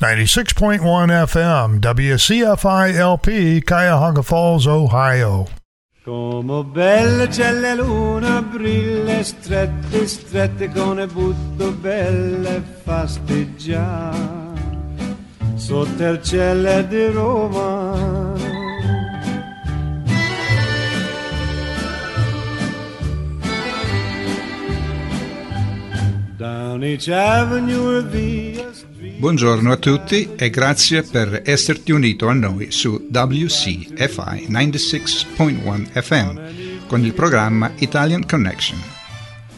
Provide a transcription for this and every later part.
96.1 FM, WCFI LP, Cuyahoga Falls, Ohio. Come belle c'è la luna, brille strette, strette con le butto belle fasteggiare sotto il cielo di Roma. Down each avenue via Buongiorno a tutti e grazie per esserti unito a noi su WCFI 96.1 FM con il programma Italian Connection.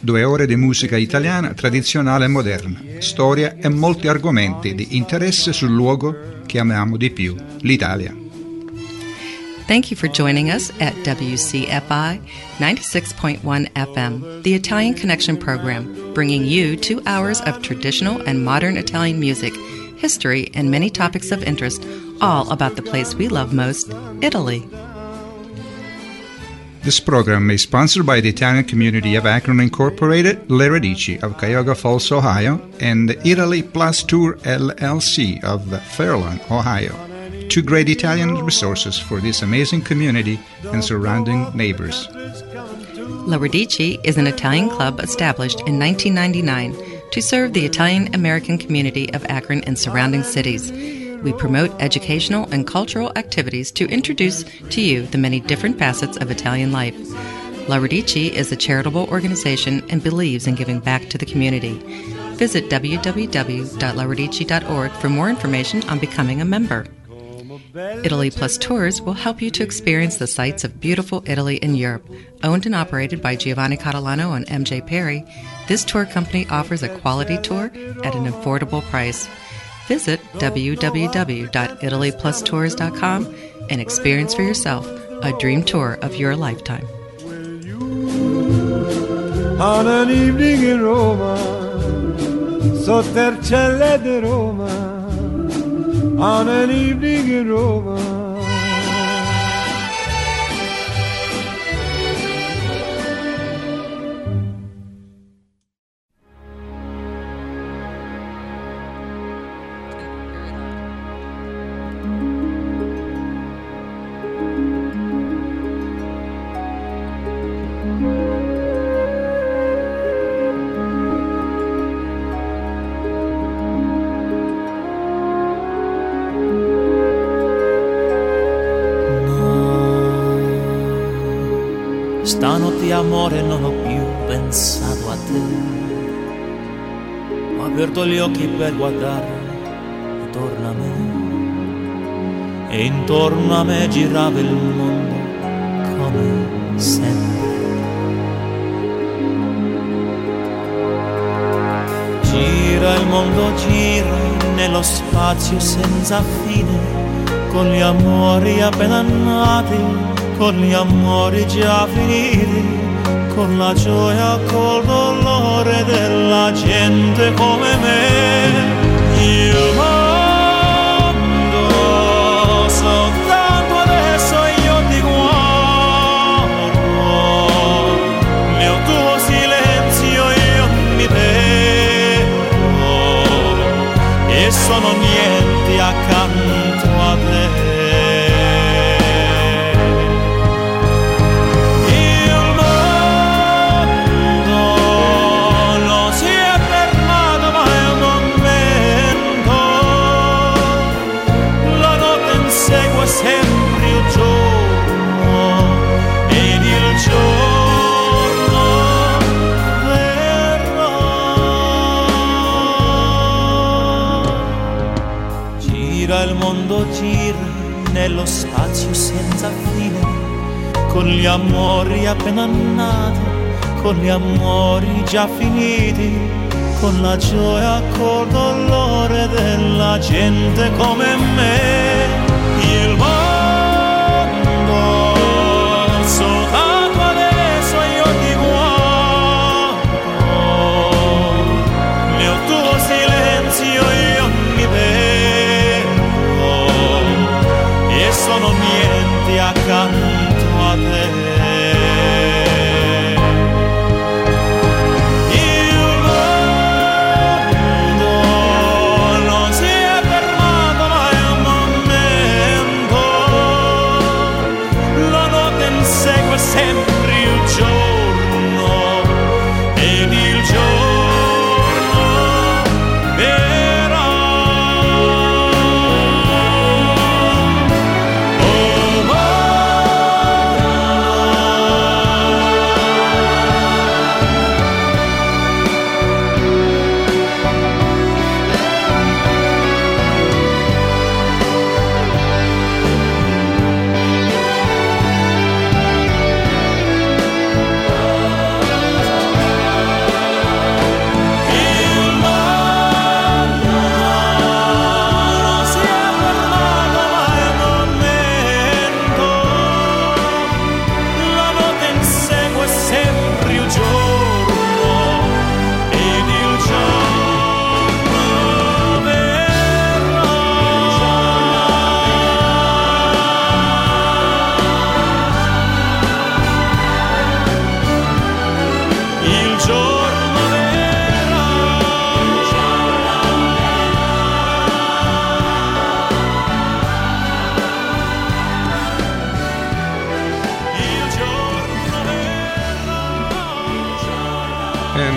Due ore di musica italiana tradizionale e moderna, storia e molti argomenti di interesse sul luogo che amiamo di più, l'Italia. Thank you for joining us at WCFI 96.1 FM, the Italian Connection program, bringing you two hours of traditional and modern Italian music, history, and many topics of interest, all about the place we love most, Italy. This program is sponsored by the Italian community of Akron Incorporated, Le Radici of Cuyahoga Falls, Ohio, and Italy Plus Tour LLC of Fairlawn, Ohio two great Italian resources for this amazing community and surrounding neighbors. La Radici is an Italian club established in 1999 to serve the Italian American community of Akron and surrounding cities. We promote educational and cultural activities to introduce to you the many different facets of Italian life. La Radici is a charitable organization and believes in giving back to the community. Visit www.laradici.org for more information on becoming a member. Italy Plus Tours will help you to experience the sights of beautiful Italy in Europe. Owned and operated by Giovanni Catalano and MJ Perry, this tour company offers a quality tour at an affordable price. Visit www.italyplustours.com and experience for yourself a dream tour of your lifetime. On an evening in Roma, sotto di Roma. On an evening in Roma. Aperto gli occhi per guardare intorno a me. E intorno a me girava il mondo come sempre. Gira il mondo, gira nello spazio senza fine, con gli amori appena nati con gli amori già finiti, con la gioia, col dolore della gente come me. Il mondo soltanto adesso io ti guardo, nel tuo silenzio io mi perdo e sono niente con gli amori già finiti, con la gioia, col dolore della gente come me. Il mondo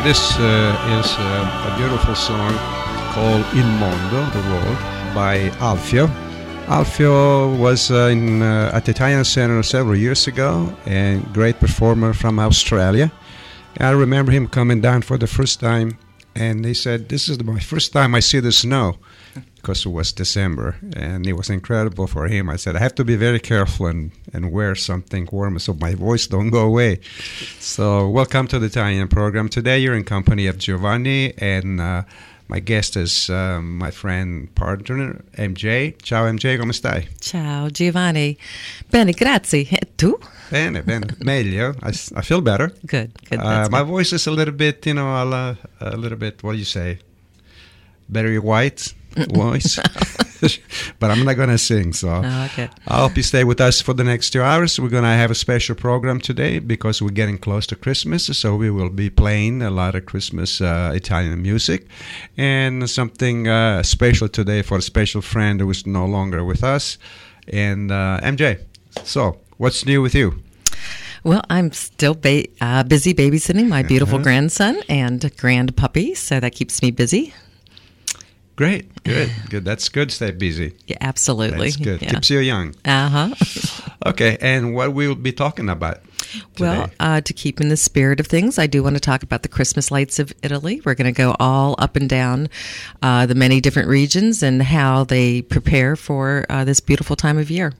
this uh, is uh, a beautiful song called Il Mondo, the world, by Alfio. Alfio was uh, in, at the Italian Center several years ago, and great performer from Australia. I remember him coming down for the first time, and he said, "This is my first time I see the snow." Because it was December and it was incredible for him. I said I have to be very careful and, and wear something warm so my voice don't go away. So welcome to the Italian program. Today you're in company of Giovanni and uh, my guest is uh, my friend partner MJ. Ciao MJ, come stai? Ciao Giovanni. Bene, grazie. E tu? Bene, bene, meglio. I, I feel better. Good, good. Uh, my good. voice is a little bit, you know, a, a little bit. What do you say? Very white voice, but I'm not gonna sing. So Oh, okay. I hope you stay with us for the next two hours. We're gonna have a special program today because we're getting close to Christmas, so we will be playing a lot of Christmas uh, Italian music and something uh, special today for a special friend who is no longer with us. And uh, MJ, so what's new with you? Well, I'm still ba- uh, busy babysitting my beautiful grandson and grand puppy, so that keeps me busy. Great, good, good. That's good. Stay busy. Yeah, absolutely. That's good. Yeah. Keeps you young. Uh huh. Okay, and what we'll be talking about Well, uh, to keep in the spirit of things, I do want to talk about the Christmas lights of Italy. We're going to go all up and down uh, the many different regions and how they prepare for uh, this beautiful time of year.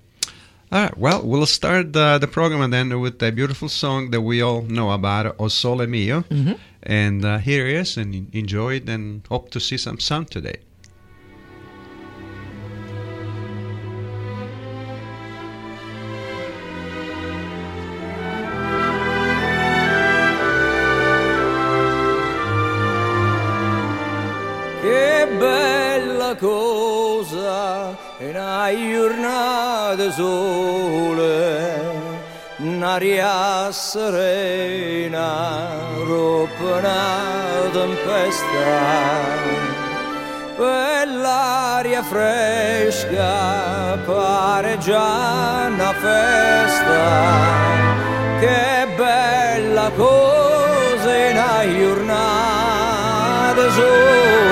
All right. Well, we'll start uh, the program and then with a beautiful song that we all know about, O Sole Mio. And uh, here it is, and enjoy it, and hope to see some sun today. È una giornata sole, un'aria serena, roba una tempesta. Quell'aria fresca pare già una festa. Che bella cosa è una giornata sola.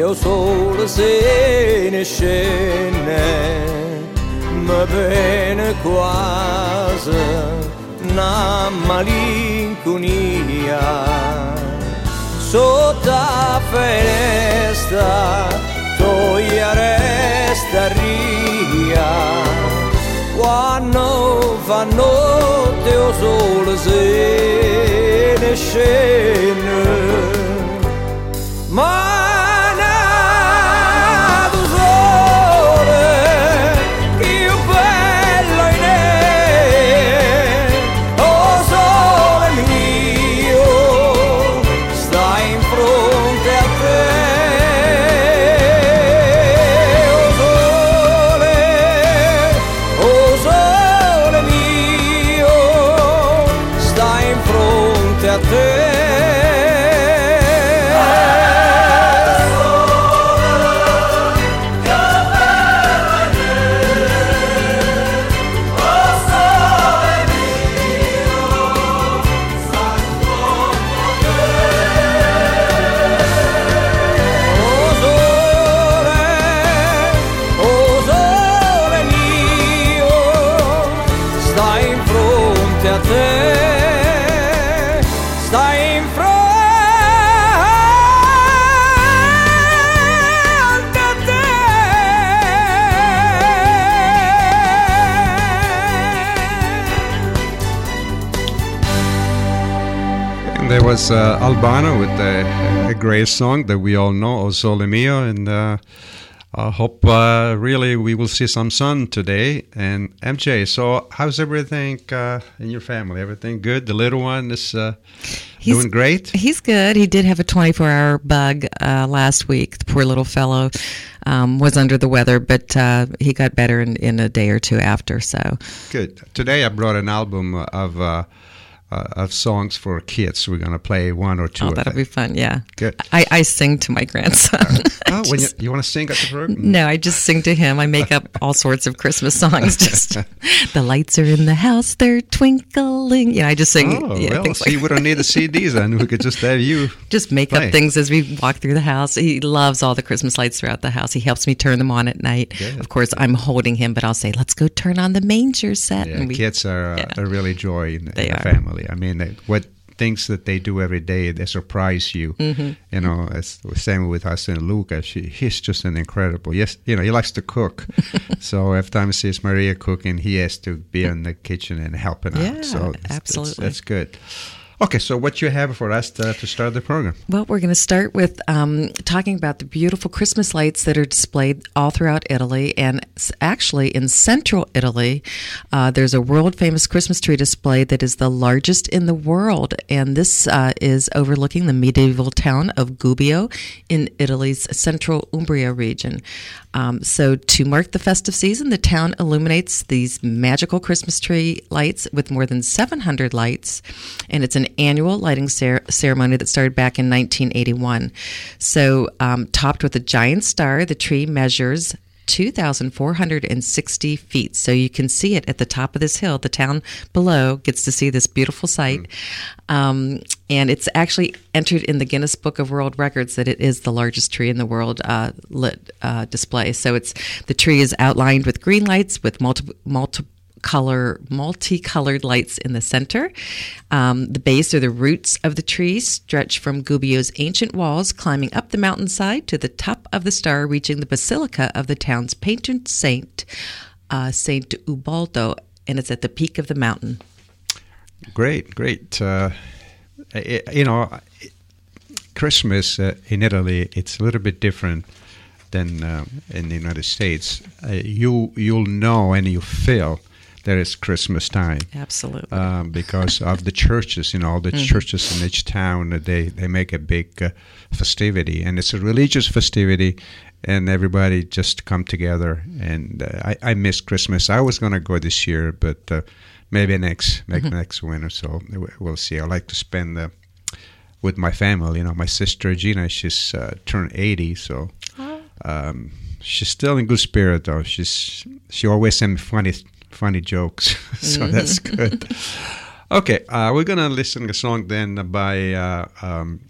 Il sole se ne scende, mi viene quasi una malinconia. Sotto la finestra toglia resta ria quando fa notte o sole se ne scende ma there was uh, Albano with a, a great song that we all know, O Sole Mio, and uh, I hope uh, really we will see some sun today. And MJ, so how's everything uh, in your family? Everything good? The little one is uh, He's- doing great. He's good. He did have a 24 hour bug uh, last week. The poor little fellow um, was under the weather, but uh, he got better in, in a day or two after. So, Good. Today I brought an album of uh, of songs for kids. We're gonna play one or two. oh, that'll be fun. Yeah. Good. I, I sing to my grandson. Oh, when you, you want to sing at the program? no, I just sing to him. I make up all sorts of Christmas songs. Just the lights are in the house, they're twinkling. Yeah, I just sing. Oh, yeah, well, see, like we don't need the CDs then. We could just have you. just make play. up things as we walk through the house. He loves all the Christmas lights throughout the house. He helps me turn them on at night. Good. Of course, I'm holding him, but I'll say, "Let's go turn on the manger set." Yeah, and we, kids are uh, yeah. a really joy in, They in the are. Family. I mean, what things that they do every day, they surprise you. Mm-hmm. You know, as the same with us and Luca. She, he's just an incredible. Yes, you know, he likes to cook. so every time he sees Maria cooking, he has to be in the kitchen and helping Yeah, out. So absolutely. that's good. Okay, so what you have for us to, to start the program? Well, we're going to start with um, talking about the beautiful Christmas lights that are displayed all throughout Italy. And actually, in central Italy, uh, there's a world famous Christmas tree display that is the largest in the world. And this uh, is overlooking the medieval town of Gubbio in Italy's central Umbria region. Um, so, to mark the festive season, the town illuminates these magical Christmas tree lights with more than 700 lights, and it's an annual lighting cer- ceremony that started back in 1981. So, um, topped with a giant star, the tree measures 2,460 feet. So you can see it at the top of this hill. The town below gets to see this beautiful sight. Um, and it's actually entered in the Guinness Book of World Records that it is the largest tree in the world uh, lit uh, display. So it's the tree is outlined with green lights with multiple multiple color multicolored lights in the center. Um, the base or the roots of the tree stretch from Gubbio's ancient walls, climbing up the mountainside to the top of the star, reaching the basilica of the town's patron saint, uh, Saint Ubaldo, and it's at the peak of the mountain. Great, great. Uh, i- you know, Christmas uh, in Italy it's a little bit different than uh, in the United States. Uh, you you'll know and you feel that it's Christmas time Absolutely. um, because of the churches. You know, all the churches in each town uh, they they make a big uh, festivity, and it's a religious festivity. And everybody just come together, and uh, I, I miss Christmas. I was gonna go this year, but uh, maybe next maybe next winter. So we- we'll see. I like to spend the with my family. You know, my sister Gina, she's uh, turned eighty, so um, she's still in good spirit. Though she's she always send me funny funny jokes, so that's good. Okay, uh, we're gonna listen to a song then by uh, um,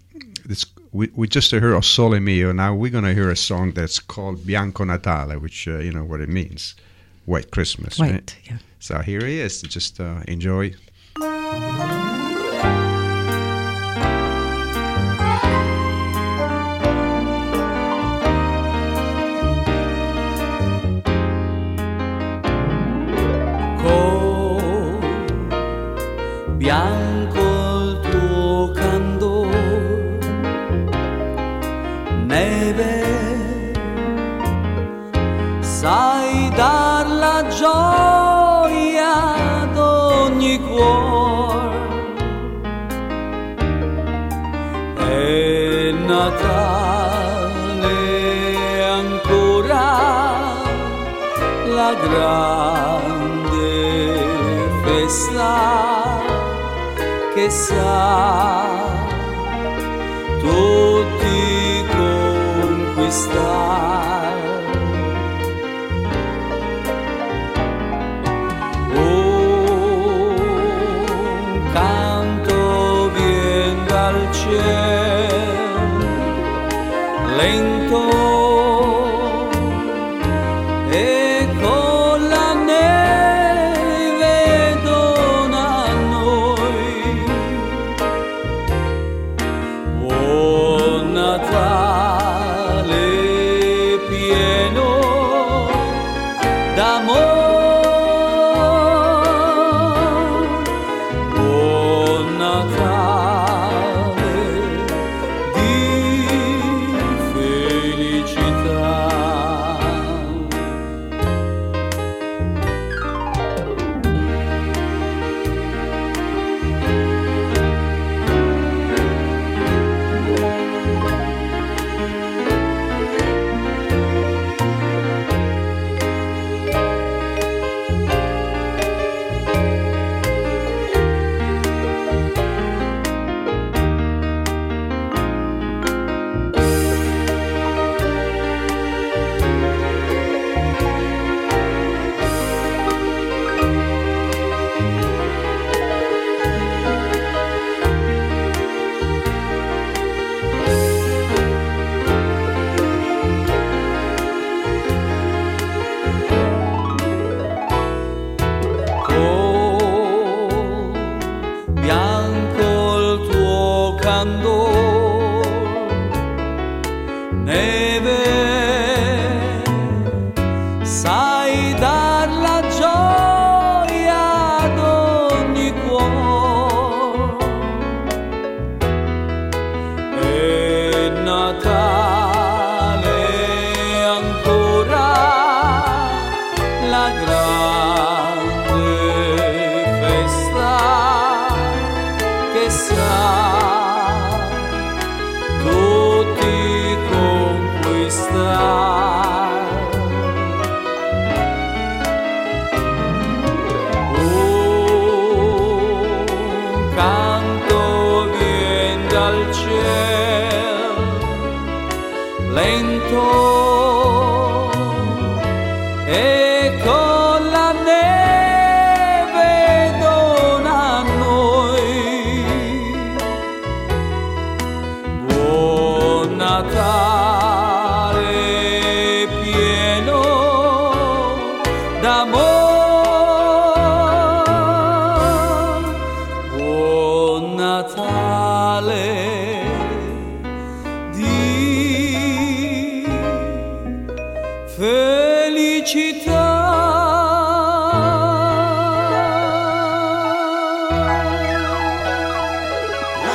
this. We, we just heard O Sole Mio. Now we're gonna hear a song that's called Bianco Natale, which uh, you know what it means, White Christmas. White, right? yeah. So here he is. Just uh, enjoy. Con che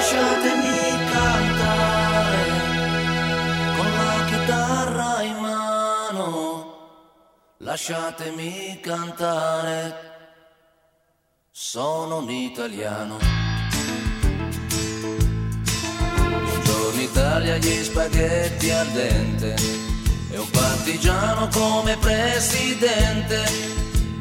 Lasciatemi cantare con la chitarra in mano. Lasciatemi cantare. Sono un italiano. Buongiorno Italia, gli spaghetti al dente. E un partigiano come presidente.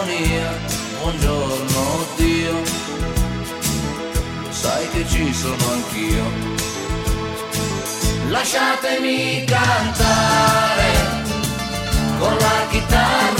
malinconia, buongiorno Dio, sai che ci sono anch'io. Lasciatemi cantare con la chitarra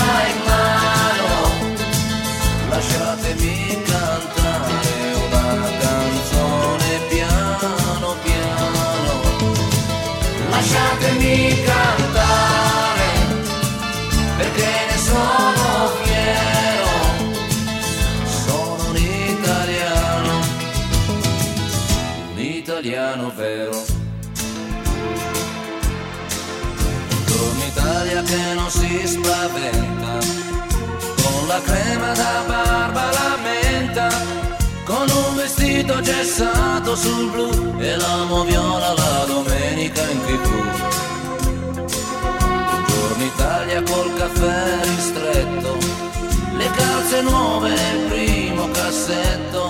italiano vero. Buongiorno Italia che non si spaventa, con la crema da barba la menta, con un vestito gessato sul blu e l'amo viola la domenica in tv. Buongiorno Italia col caffè ristretto, le calze nuove nel primo cassetto,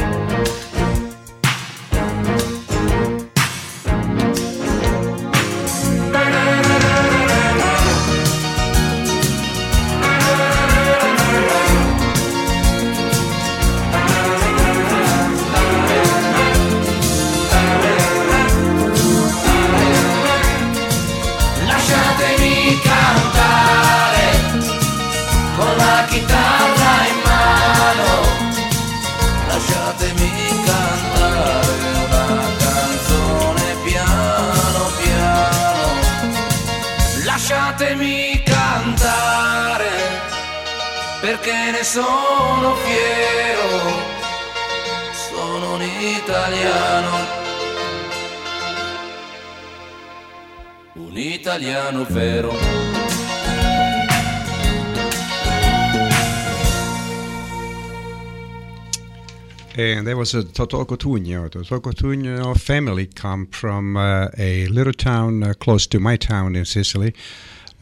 Sono fiero. Sono un italiano, un italiano vero. And there was a Toto Cotugno. Toto Cotugno family come from uh, a little town uh, close to my town in Sicily.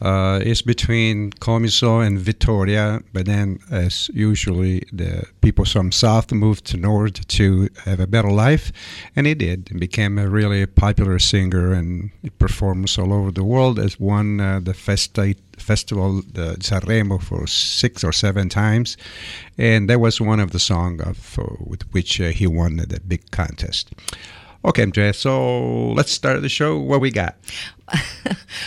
Uh, it's between Comiso and Vittoria, but then, as usually, the people from south moved to north to have a better life, and he did. and became a really popular singer, and he performs all over the world. Has won uh, the Festa festival, the Sanremo, for six or seven times, and that was one of the songs of uh, with which uh, he won the big contest. Okay, MJ. So let's start the show. What we got?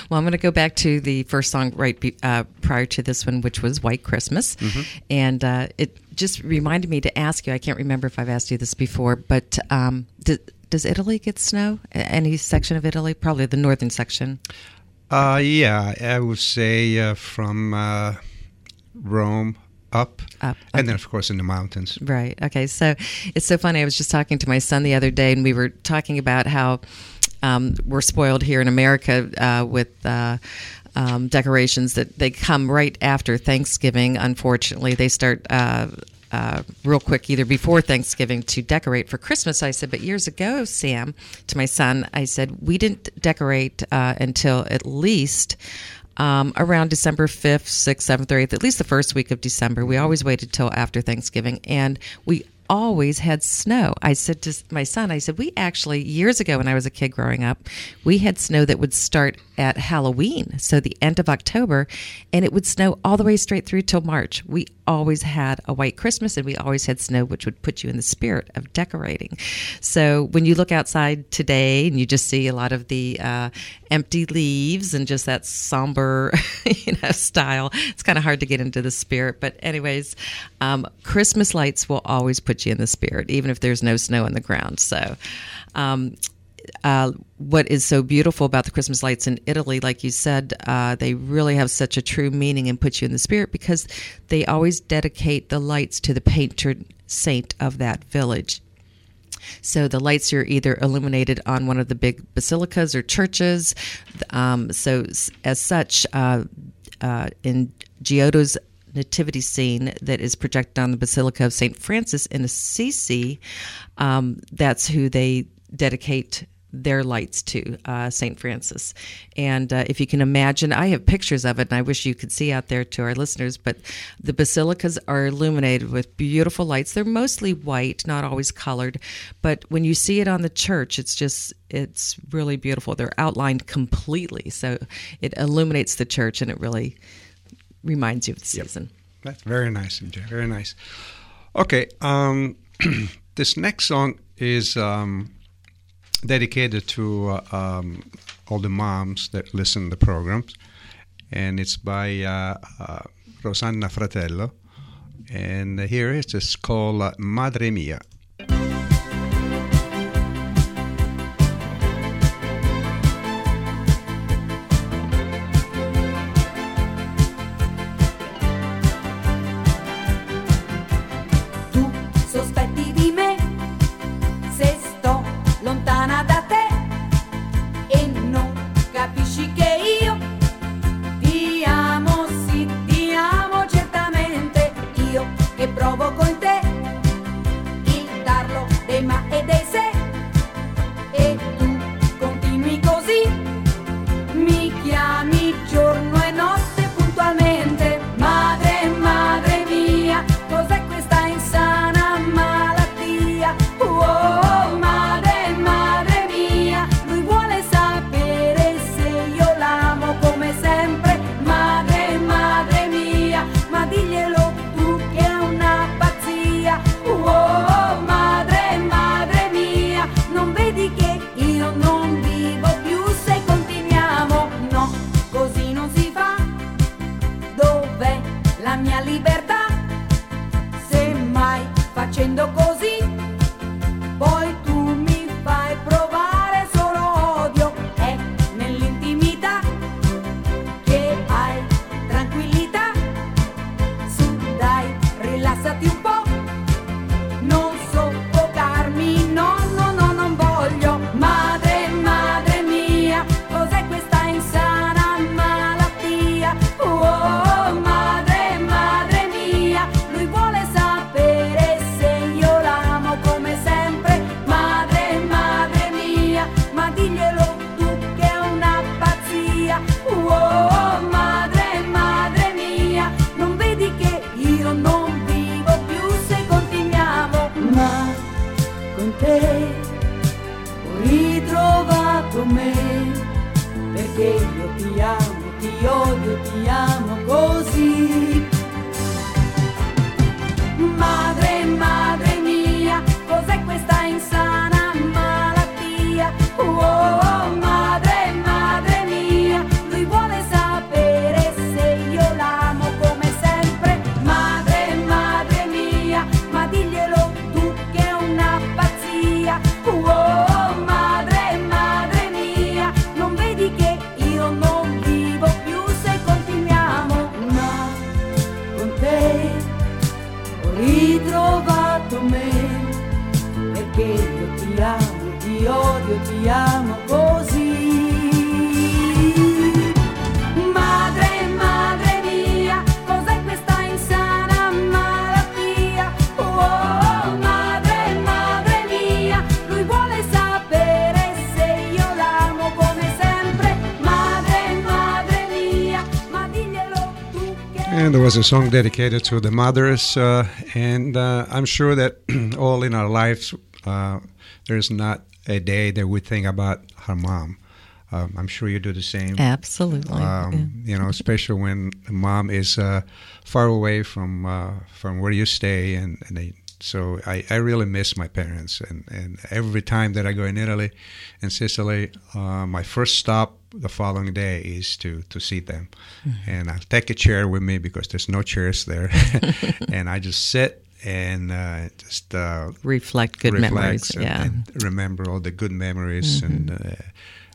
well, I'm going to go back to the first song right be, uh, prior to this one, which was White Christmas. And uh, it just reminded me to ask you I can't remember if I've asked you this before, but um, d- does Italy get snow? Any section of Italy? Probably the northern section. Uh, yeah, I would say uh, from uh, Rome up, Up, and then of course in the mountains. Right. Okay. So it's so funny. I was just talking to my son the other day, and we were talking about how um, we're spoiled here in America uh, with. Uh, um, decorations that they come right after Thanksgiving. Unfortunately, they start uh, uh, real quick, either before Thanksgiving to decorate for Christmas. I said, but years ago, Sam, to my son, I said we didn't decorate uh, until at least um, around December 5th, 6th, 7th, or 8th, at least the first week of December. We always waited till after Thanksgiving. And we always had snow. I said to my son, I said, we actually, years ago when I was a kid growing up, we had snow that would start at Halloween, so the end of October, and it would snow all the way straight through till March. We always had a white Christmas and we always had snow, which would put you in the spirit of decorating. So when you look outside today and you just see a lot of the uh, empty leaves and just that somber, you know, style, it's kind of hard to get into the spirit. But anyways, um, Christmas lights will always put you in the spirit, even if there's no snow on the ground. So. Um, uh, what is so beautiful about the Christmas lights in Italy, like you said, uh, they really have such a true meaning and put you in the spirit because they always dedicate the lights to the patron saint of that village. So the lights are either illuminated on one of the big basilicas or churches. Um, so as such, uh, uh, in Giotto's nativity scene that is projected on the Basilica of St. Francis in Assisi, um, that's who they dedicate their lights to uh, St. Francis. And uh, if you can imagine, I have pictures of it, and I wish you could see out there to our listeners. But the basilicas are illuminated with beautiful lights. They're mostly white, not always colored. But when you see it on the church, it's just it's really beautiful. They're outlined completely, so it illuminates the church, and it really reminds you of the season. That's very nice, MJ. Very nice. Okay, um, this next song is um, dedicated to uh, um, all the moms that listen to the programs, and it's by uh, uh, Rosanna Fratello. And here it is called Madre Mia. Was a song dedicated to the mothers, uh, and uh, I'm sure that all in our lives, uh, there's not a day that we think about our mom. Um, I'm sure you do the same. Absolutely. Um, You know, especially when the mom is uh, far away from uh, from where you stay, and, and they, so I, I really miss my parents. And, and every time that I go in Italy and Sicily, uh, my first stop the following day is to to see them, and I'll take a chair with me because there's no chairs there, and I just sit and uh, just uh, Reflect good reflect memories. and- Yeah. and remember all the good memories. And Mm-hmm. uh,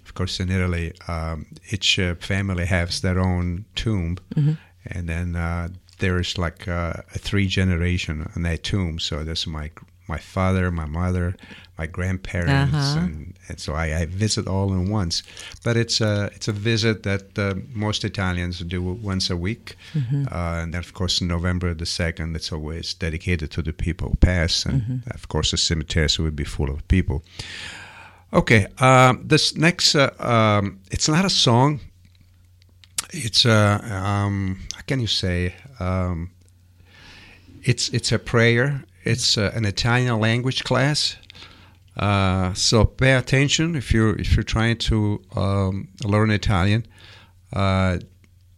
of course, in Italy, um, each uh, family has their own tomb, Mm-hmm. and then uh, there's like uh, a three generation on that tomb. So there's my my father, my mother, my grandparents, Uh-huh. and, and so I, I visit all in once. But it's a it's a visit that uh, most Italians do once a week, Mm-hmm. uh, and then of course November the second, it's always dedicated to the people who pass, and Mm-hmm. of course the cemeteries will be full of people. Okay, um, this next, uh, um, it's not a song. It's a, um, how can you say? Um, it's it's a prayer. It's uh, an Italian language class. Uh, so pay attention if you're if you're trying to um, learn Italian. Uh,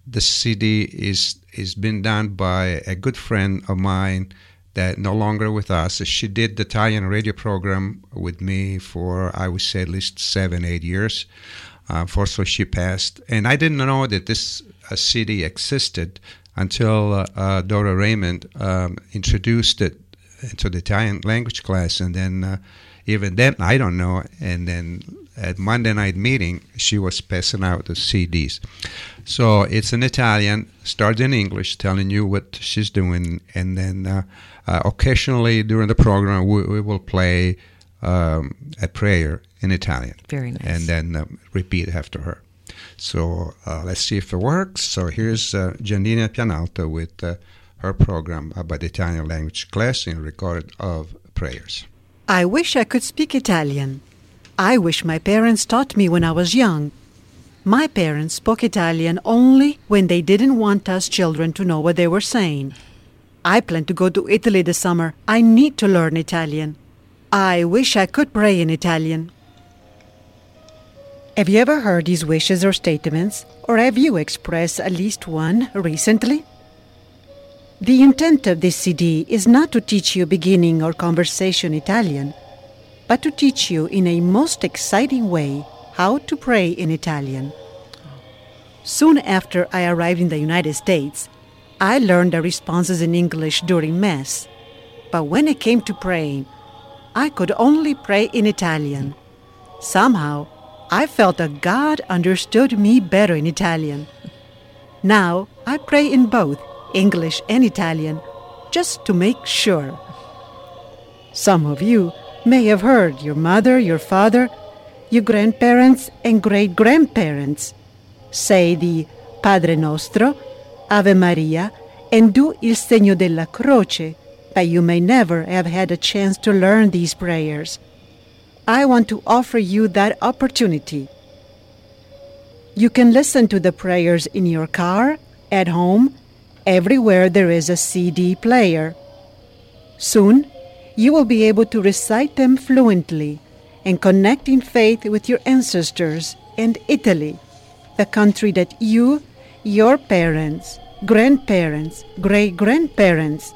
the CD is is been done by a good friend of mine that no longer with us. She did the Italian radio program with me for I would say at least seven eight years. Uh, unfortunately, she passed, and I didn't know that this uh, CD existed until uh, uh, Dora Raymond um, introduced it into the Italian language class, and then uh, even then I don't know. And then at Monday night meeting, she was passing out the CDs. So it's in Italian, starts in English, telling you what she's doing, and then uh, uh, occasionally during the program we, we will play um, a prayer in Italian. Very nice. And then um, repeat after her. So uh, let's see if it works. So here's uh, Giannina Pianalto with uh, her program about the Italian language class in record of prayers. I wish I could speak Italian. I wish my parents taught me when I was young. My parents spoke Italian only when they didn't want us children to know what they were saying. I plan to go to Italy this summer. I need to learn Italian. I wish I could pray in Italian. Have you ever heard these wishes or statements, or have you expressed at least one recently? The intent of this CD is not to teach you beginning or conversation Italian, but to teach you in a most exciting way how to pray in Italian. Soon after I arrived in the United States, I learned the responses in English during Mass. But when it came to praying, I could only pray in Italian. Somehow, I felt that God understood me better in Italian. Now, I pray in both English and Italian, just to make sure. Some of you may have heard your mother, your father, your grandparents, and great grandparents say the Padre Nostro, Ave Maria, and do il segno della croce, but you may never have had a chance to learn these prayers. I want to offer you that opportunity. You can listen to the prayers in your car, at home, everywhere there is a CD player. Soon, you will be able to recite them fluently and connect in faith with your ancestors and Italy, the country that you, your parents, grandparents, great grandparents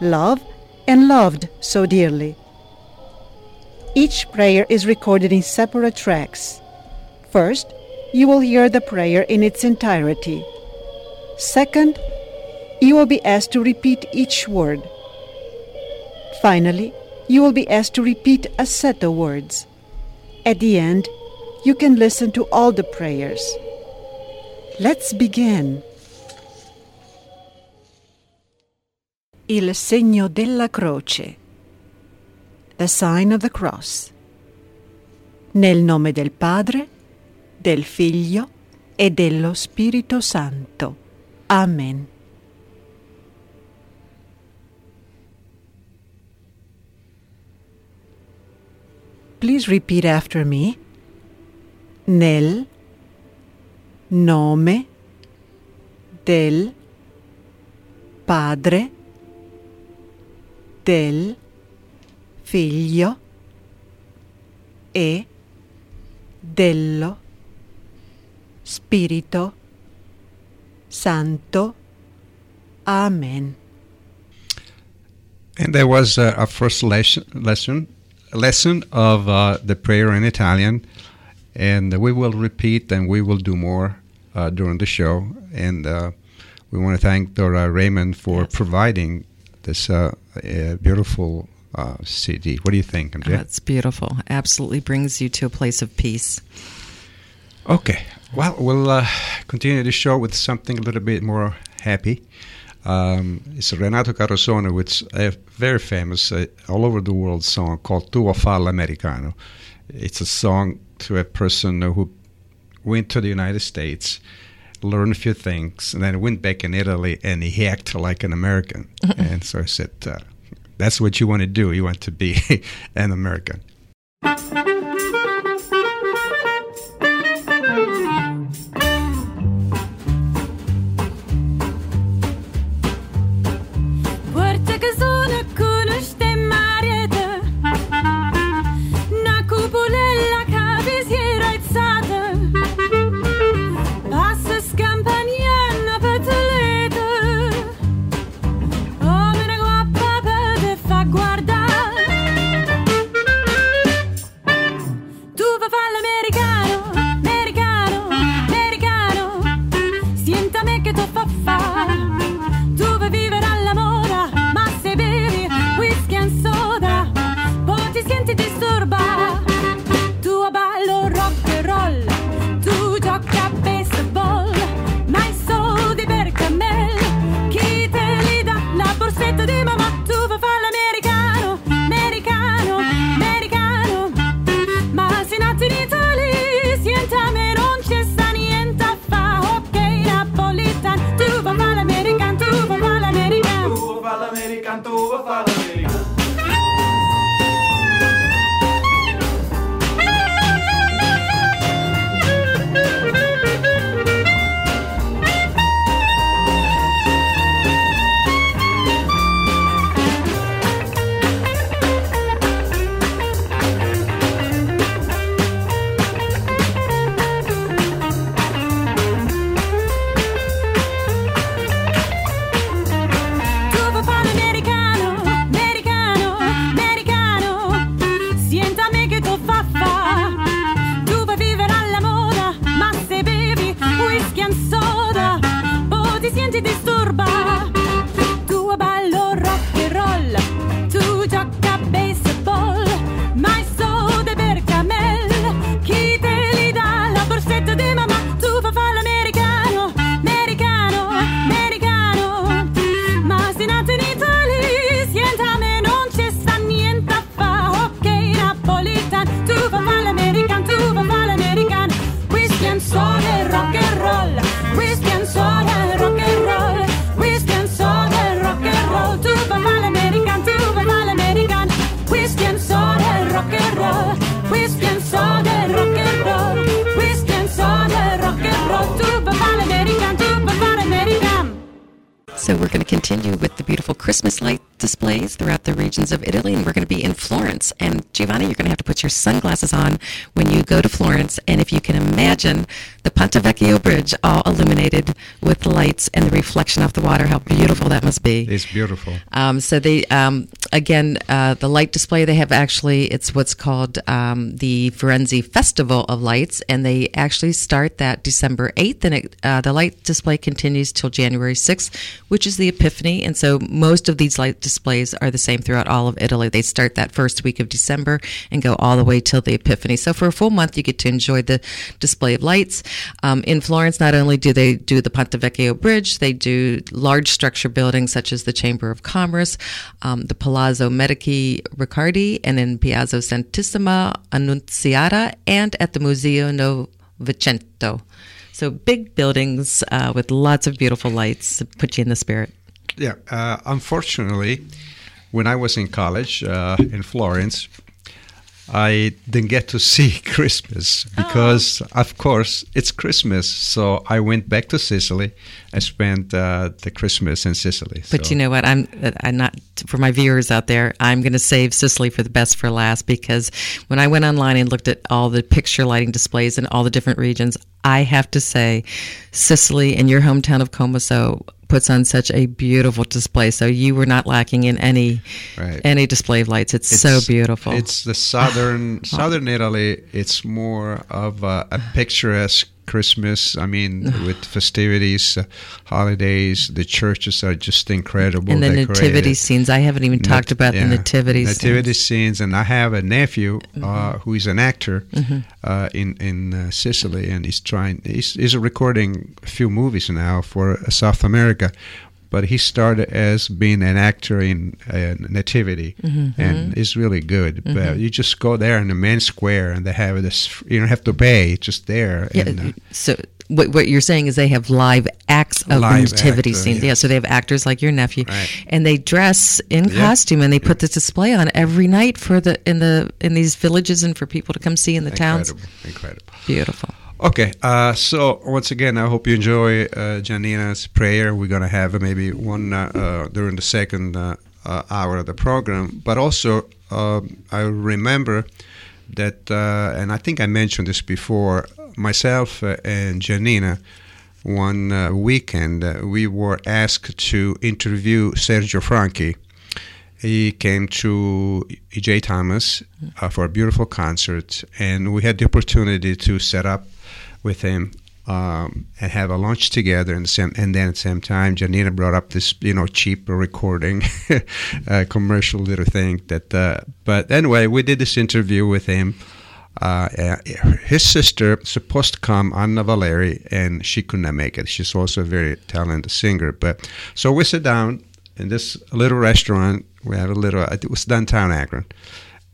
love and loved so dearly. Each prayer is recorded in separate tracks. First, you will hear the prayer in its entirety. Second, you will be asked to repeat each word. Finally, you will be asked to repeat a set of words. At the end, you can listen to all the prayers. Let's begin. Il segno della croce. The sign of the cross. Nel nome del Padre, del Figlio e dello Spirito Santo. Amen. Please repeat after me. Nel nome del Padre, del Figlio e dello Spirito Santo. Amen. And there was uh, a first lesson, lesson, lesson of uh, the prayer in Italian, and we will repeat and we will do more uh, during the show. And uh, we want to thank Dora Raymond for providing this uh, uh, beautiful uh, CD. What do you think, MJ? That's beautiful. Absolutely brings you to a place of peace. Okay. Well, we'll uh, continue the show with something a little bit more happy. Um, it's Renato Carosone with a very famous, uh, all over the world song called Tu Vuò Fà L'Americano. It's a song to a person who went to the United States, learned a few things, and then went back in Italy and he acted like an American. and so I said, uh, that's what you want to do. You want to be an American. Christmas light displays throughout the regions of Italy, and we're going to be in Florence. And Giovanni, you're going to have to put your sunglasses on when you go to Florence. And if you can imagine the Ponte Vecchio Bridge all illuminated with lights and the reflection off the water, how beautiful that must be. It's beautiful. Um, so they, um, again, uh, the light display they have actually it's what's called um, the Firenze Festival of Lights, and they actually start that December eighth, and it, uh, the light display continues till January sixth, which is the Epiphany. And so most of these light displays are the same throughout all of Italy. They start that first week of December and go all the way till the Epiphany. So for a full month, you get to enjoy the display of lights. Um, in Florence, not only do they do the Ponte Vecchio Bridge, they do large structure buildings such as the Chamber of Commerce, um, the Palazzo Medici Riccardi, and then Piazza Santissima Annunziata, and at the Museo Novecento. So big buildings uh, with lots of beautiful lights put you in the spirit. Yeah, uh, unfortunately, when I was in college uh, in Florence, I didn't get to see Christmas because, of course, it's Christmas. So I went back to Sicily. I spent uh, the Christmas in Sicily. But so. you know what? I'm I'm not for my viewers out there. I'm going to save Sicily for the best for last because when I went online and looked at all the picture lighting displays in all the different regions, I have to say, Sicily and your hometown of Comiso puts on such a beautiful display. So you were not lacking in any Right. any display of lights. It's, so beautiful. It's the southern southern Italy. It's more of a, a picturesque Christmas. I mean, with festivities, uh, holidays. The churches are just incredible. and the decorated. nativity scenes. I haven't even talked about yeah, the nativity, nativity scenes. scenes. And I have a nephew Mm-hmm. uh, who is an actor uh, in in uh, Sicily, and he's trying. He's, he's recording a few movies now for uh, South America. But he started as being an actor in uh, Nativity, Mm-hmm. and it's really good. But you just go there in the main square, and they have this. You don't have to pay; it's just there. Yeah. and, uh, so what, what you're saying is they have live acts of Live nativity actor, scenes. yeah. Yeah. So they have actors like your nephew, Right. and they dress in Yeah. costume and they put this display on every night for the in the in these villages and for people to come see in the towns. incredible, incredible. Beautiful. Okay, uh, so once again, I hope you enjoy uh, Janina's prayer. We're going to have maybe one uh, uh, during the second uh, uh, hour of the program. But also, um I remember that, and I think I mentioned this before, myself and Janina, one weekend, we were asked to interview Sergio Franchi. He came to E.J. Thomas for a beautiful concert, and we had the opportunity to set up with him um, and have a lunch together. And, the same, and then at the same time, Janina brought up this, you know, cheap recording, uh, commercial little thing. That, uh, but anyway, we did this interview with him. Uh, his sister supposed to come, Anna Valeri, and she could not make it. She's also a very talented singer. But so we sit down in this little restaurant. We have a little. It was downtown Akron,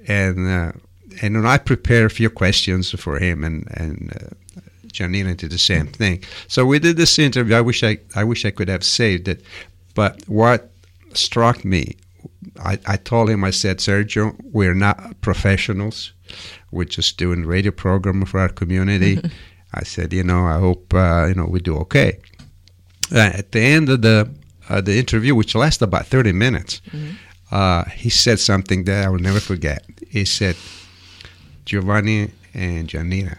and uh, and I prepare a few questions for him, and and uh, Janina did the same thing. So we did this interview. I wish I I wish I could have saved it, but what struck me, I, I told him I said Sergio, we're not professionals. We're just doing radio program for our community. I said, you know, I hope uh, you know we do okay. Uh, at the end of the uh, the interview, which lasted about thirty minutes, uh, he said something that I will never forget. He said, "Giovanni and Janina,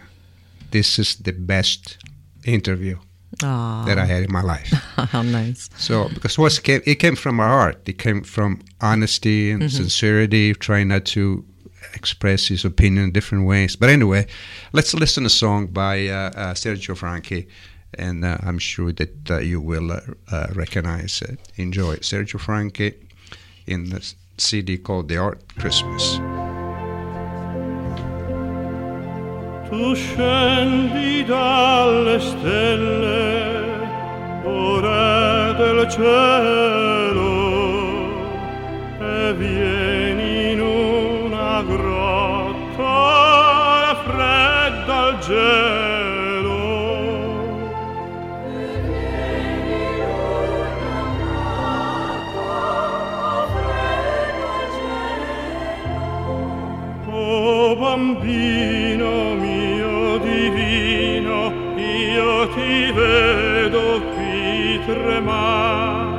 this is the best interview Aww. that I had in my life." How nice. So because what came, it came from our heart. It came from honesty and sincerity, trying not to express his opinion in different ways. But anyway, let's listen to a song by uh, uh, Sergio Franchi, and uh, I'm sure that uh, you will uh, uh, recognize it. Enjoy Sergio Franchi in the CD called "The Art Christmas." tu scendi dalle stelle o re del cielo e vieni in una grotta fredda al gelo. Bambino ti vedo qui tremar.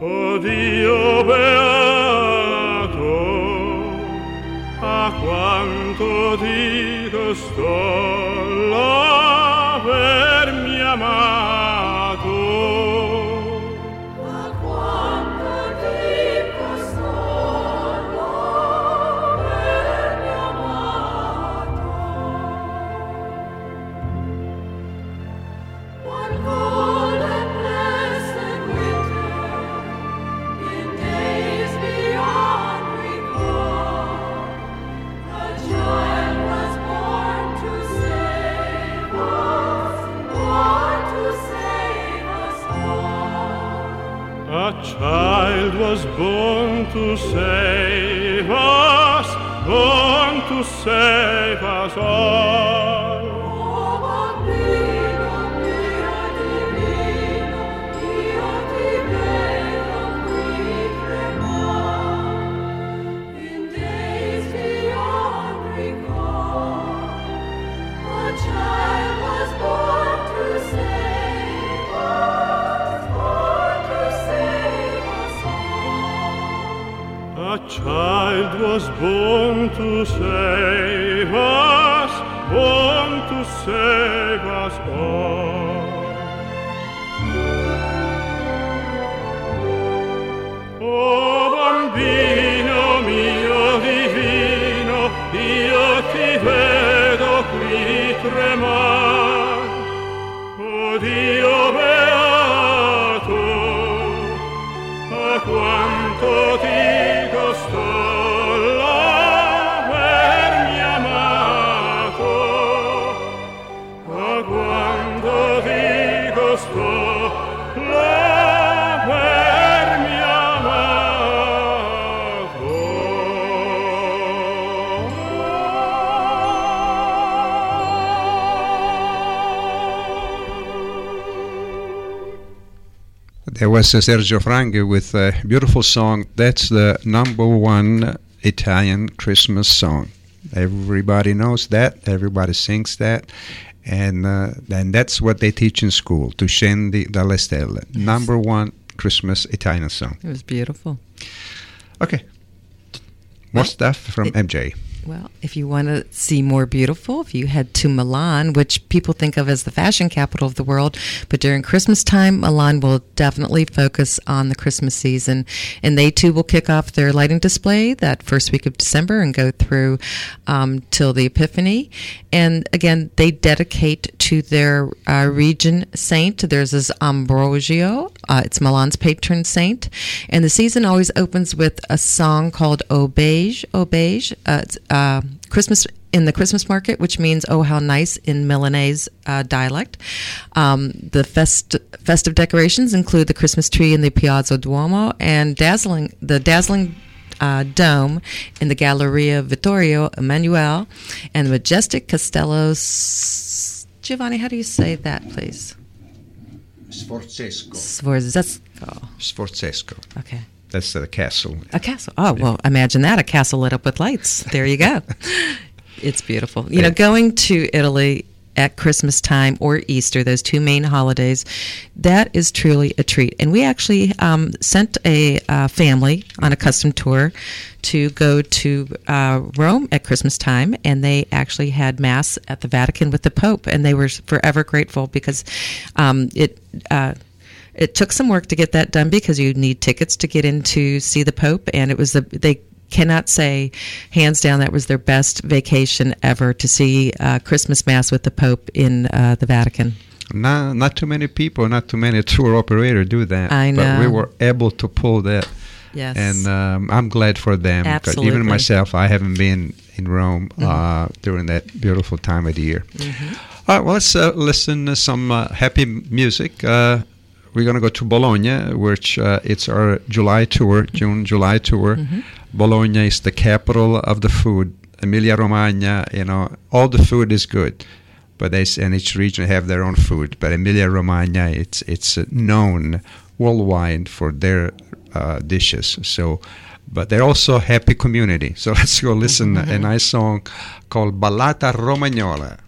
O Dio beato a quanto dico sto la per mia mano was born to save us, born to save us all. child was born to save us, born to save us all. Oh, bambino mio divino, io ti vedo qui tremar. Oh, Dio beato, a quanto ti There was Sergio Franchi with a beautiful song. That's the number one Italian Christmas song. Everybody knows that. Everybody sings that. And uh, and that's what they teach in school. Tu scendi dalle stelle. Number one Christmas Italian song. It was beautiful. Okay. More Well, stuff from it- MJ. Well, if you want to see more beautiful, if you head to Milan, which people think of as the fashion capital of the world, but during Christmas time, Milan will definitely focus on the Christmas season. And they too will kick off their lighting display that first week of December and go through um, till the Epiphany. And again, they dedicate to their uh, region saint. There's this Ambrosio, uh, it's Milan's patron saint. And the season always opens with a song called O Bej, O Bej. Uh, uh, Christmas in the Christmas market, which means "Oh, how nice" in Milanese uh, dialect. Um, the fest- festive decorations include the Christmas tree in the Piazza Duomo and dazzling the dazzling uh, dome in the Galleria Vittorio Emanuele and the majestic Castello. S- Giovanni, how do you say that, please? Sforzesco. Sforzesco. Sforzesco. Okay. That's the castle. A castle. Oh, well, imagine that. A castle lit up with lights. There you go. it's beautiful. You know, going to Italy at Christmas time or Easter, those two main holidays, that is truly a treat. And we actually um, sent a uh, family on a custom tour to go to uh, Rome at Christmas time, and they actually had Mass at the Vatican with the Pope, and they were forever grateful because um, it. Uh, it took some work to get that done because you need tickets to get in to see the Pope, and it was a they cannot say hands down that was their best vacation ever to see uh, Christmas Mass with the Pope in uh, the Vatican. Not, not too many people, not too many tour operators do that. I But we were able to pull that. Yes. And um, I'm glad for them. Absolutely. even myself, I haven't been in Rome Mm-hmm. uh, during that beautiful time of the year. All right, well, let's uh, listen to some uh, happy music. Uh, we're going to go to Bologna, which uh, it's our July tour, June, July tour. Mm-hmm. Bologna is the capital of the food. Emilia Romagna, you know, all the food is good, but they and each region have their own food. But Emilia Romagna, it's it's known worldwide for their uh, dishes. So, but they're also a happy community. So let's go listen a nice song called Ballata Romagnola.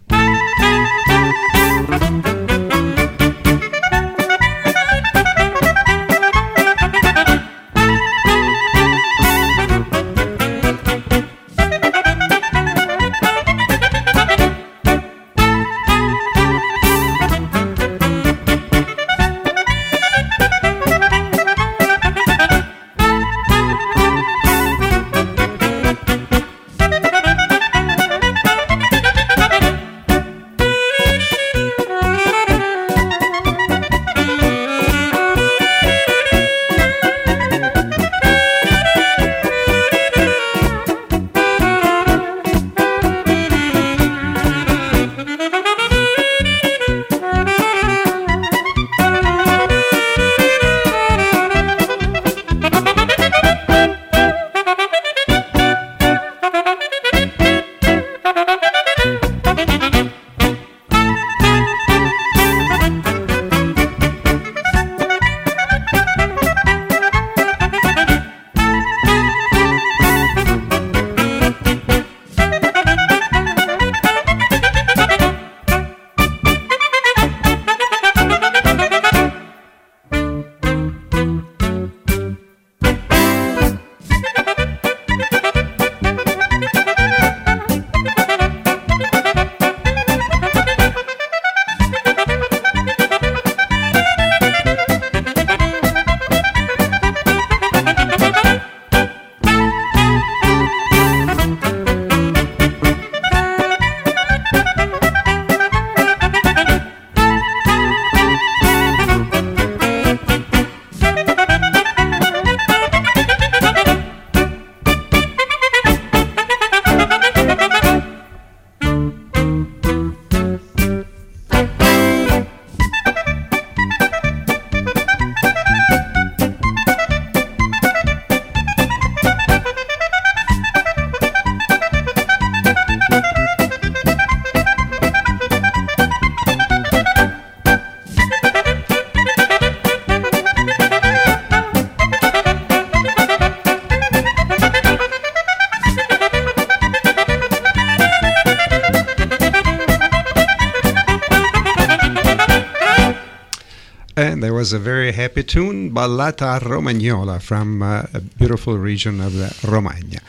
Was a very happy tune, Ballata Romagnola, from uh, a beautiful region of uh, Romagna.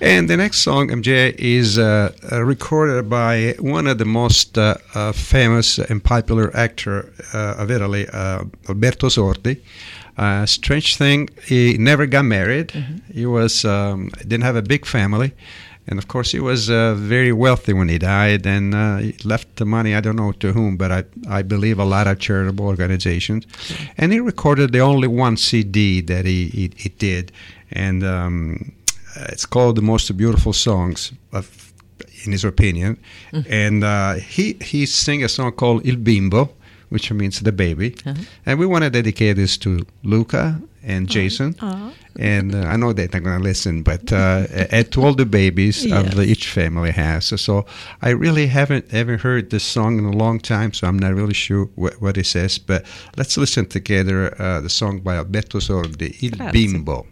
And the next song, MJ, is uh, recorded by one of the most uh, uh, famous and popular actor uh, of Italy, uh, Alberto Sordi. Uh, strange thing, he never got married. He was um, didn't have a big family, and of course he was uh, very wealthy when he died, and uh, he left the money. I don't know to whom, but I I believe a lot of charitable organizations. And he recorded the only one CD that he he, he did, and. Um, uh, it's called the most beautiful songs of, in his opinion and uh, he he sang a song called il bimbo which means the baby and we want to dedicate this to luca and jason. And uh, i know they're not going to listen but uh, to all the babies of the, each family has. So, so i really haven't ever heard this song in a long time so i'm not really sure what, what it says but let's listen together uh, the song by alberto sordi il Grazie. bimbo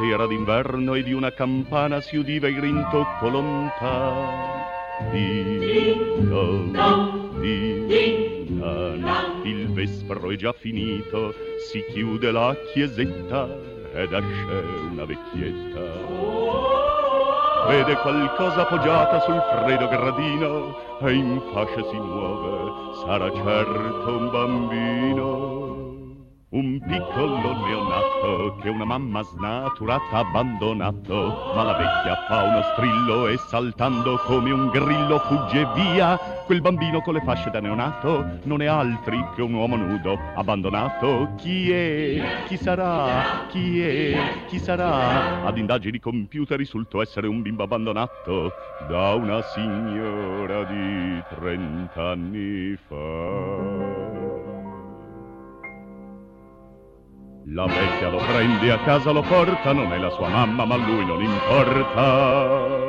sera d'inverno e di una campana si udiva il rintocco lontano. Dino, dinano, il vespro è già finito, si chiude la chiesetta ed esce una vecchietta. Vede qualcosa appoggiata sul freddo gradino e in fascia si muove, sarà certo un bambino. Un piccolo neonato che una mamma snaturata ha abbandonato, ma la vecchia fa uno strillo e saltando come un grillo fugge via. Quel bambino con le fasce da neonato non è altri che un uomo nudo abbandonato. Chi è? Chi sarà? Chi è? Chi sarà? Ad indagini compiute risultò essere un bimbo abbandonato da una signora di trent'anni fa. La vecchia lo prende a casa, lo porta, non è la sua mamma, ma a lui non importa.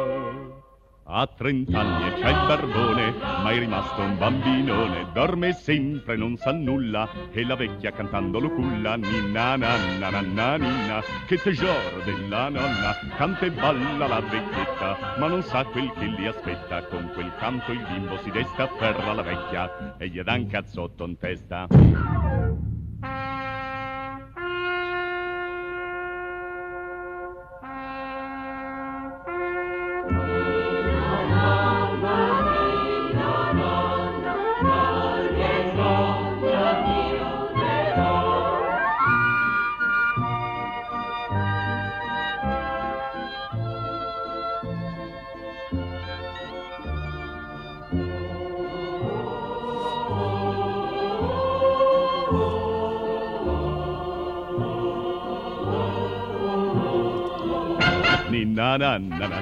Ha trent'anni e c'ha il barbone, ma è rimasto un bambinone, dorme sempre, non sa nulla, e la vecchia cantando lo culla, ninna nanna nanna ninna, che tesoro della nonna, canta e balla la vecchietta, ma non sa quel che li aspetta, con quel canto il bimbo si desta, afferra la vecchia, e gli dà un cazzotto in testa.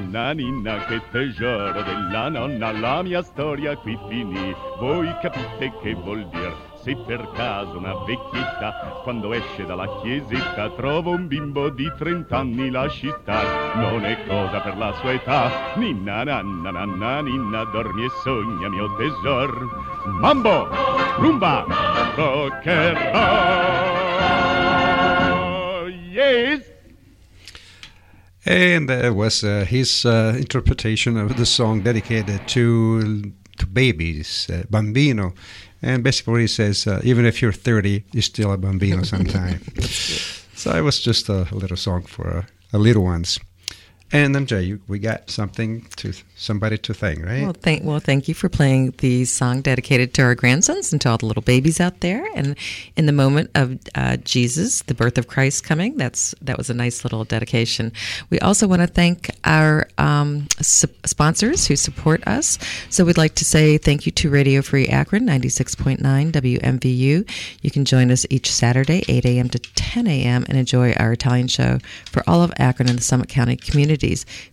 Nanna ninna che tesoro della nonna La mia storia qui finì. Voi capite che vuol dire Se per caso una vecchietta Quando esce dalla chiesetta Trova un bimbo di trent'anni Lasci star Non è cosa per la sua età. Ninna nanna nanna ninna Dormi e sogna mio tesor. Mambo! Rumba! Rock Yes And that was uh, his uh, interpretation of the song dedicated to to babies, uh, bambino. And basically, he says, uh, even if you're 30, you're still a bambino sometime. so it was just a, little song for uh, little ones. And MJ, you, we got something to somebody to thank, right? Well, thank well, thank you for playing the song dedicated to our grandsons and to all the little babies out there. And in the moment of uh, Jesus, the birth of Christ coming, that's that was a nice little dedication. We also want to thank our um, su- sponsors who support us. So we'd like to say thank you to Radio Free Akron, ninety six point nine WMVU. You can join us each Saturday, eight a.m. to ten a.m. and enjoy our Italian show for all of Akron and the Summit County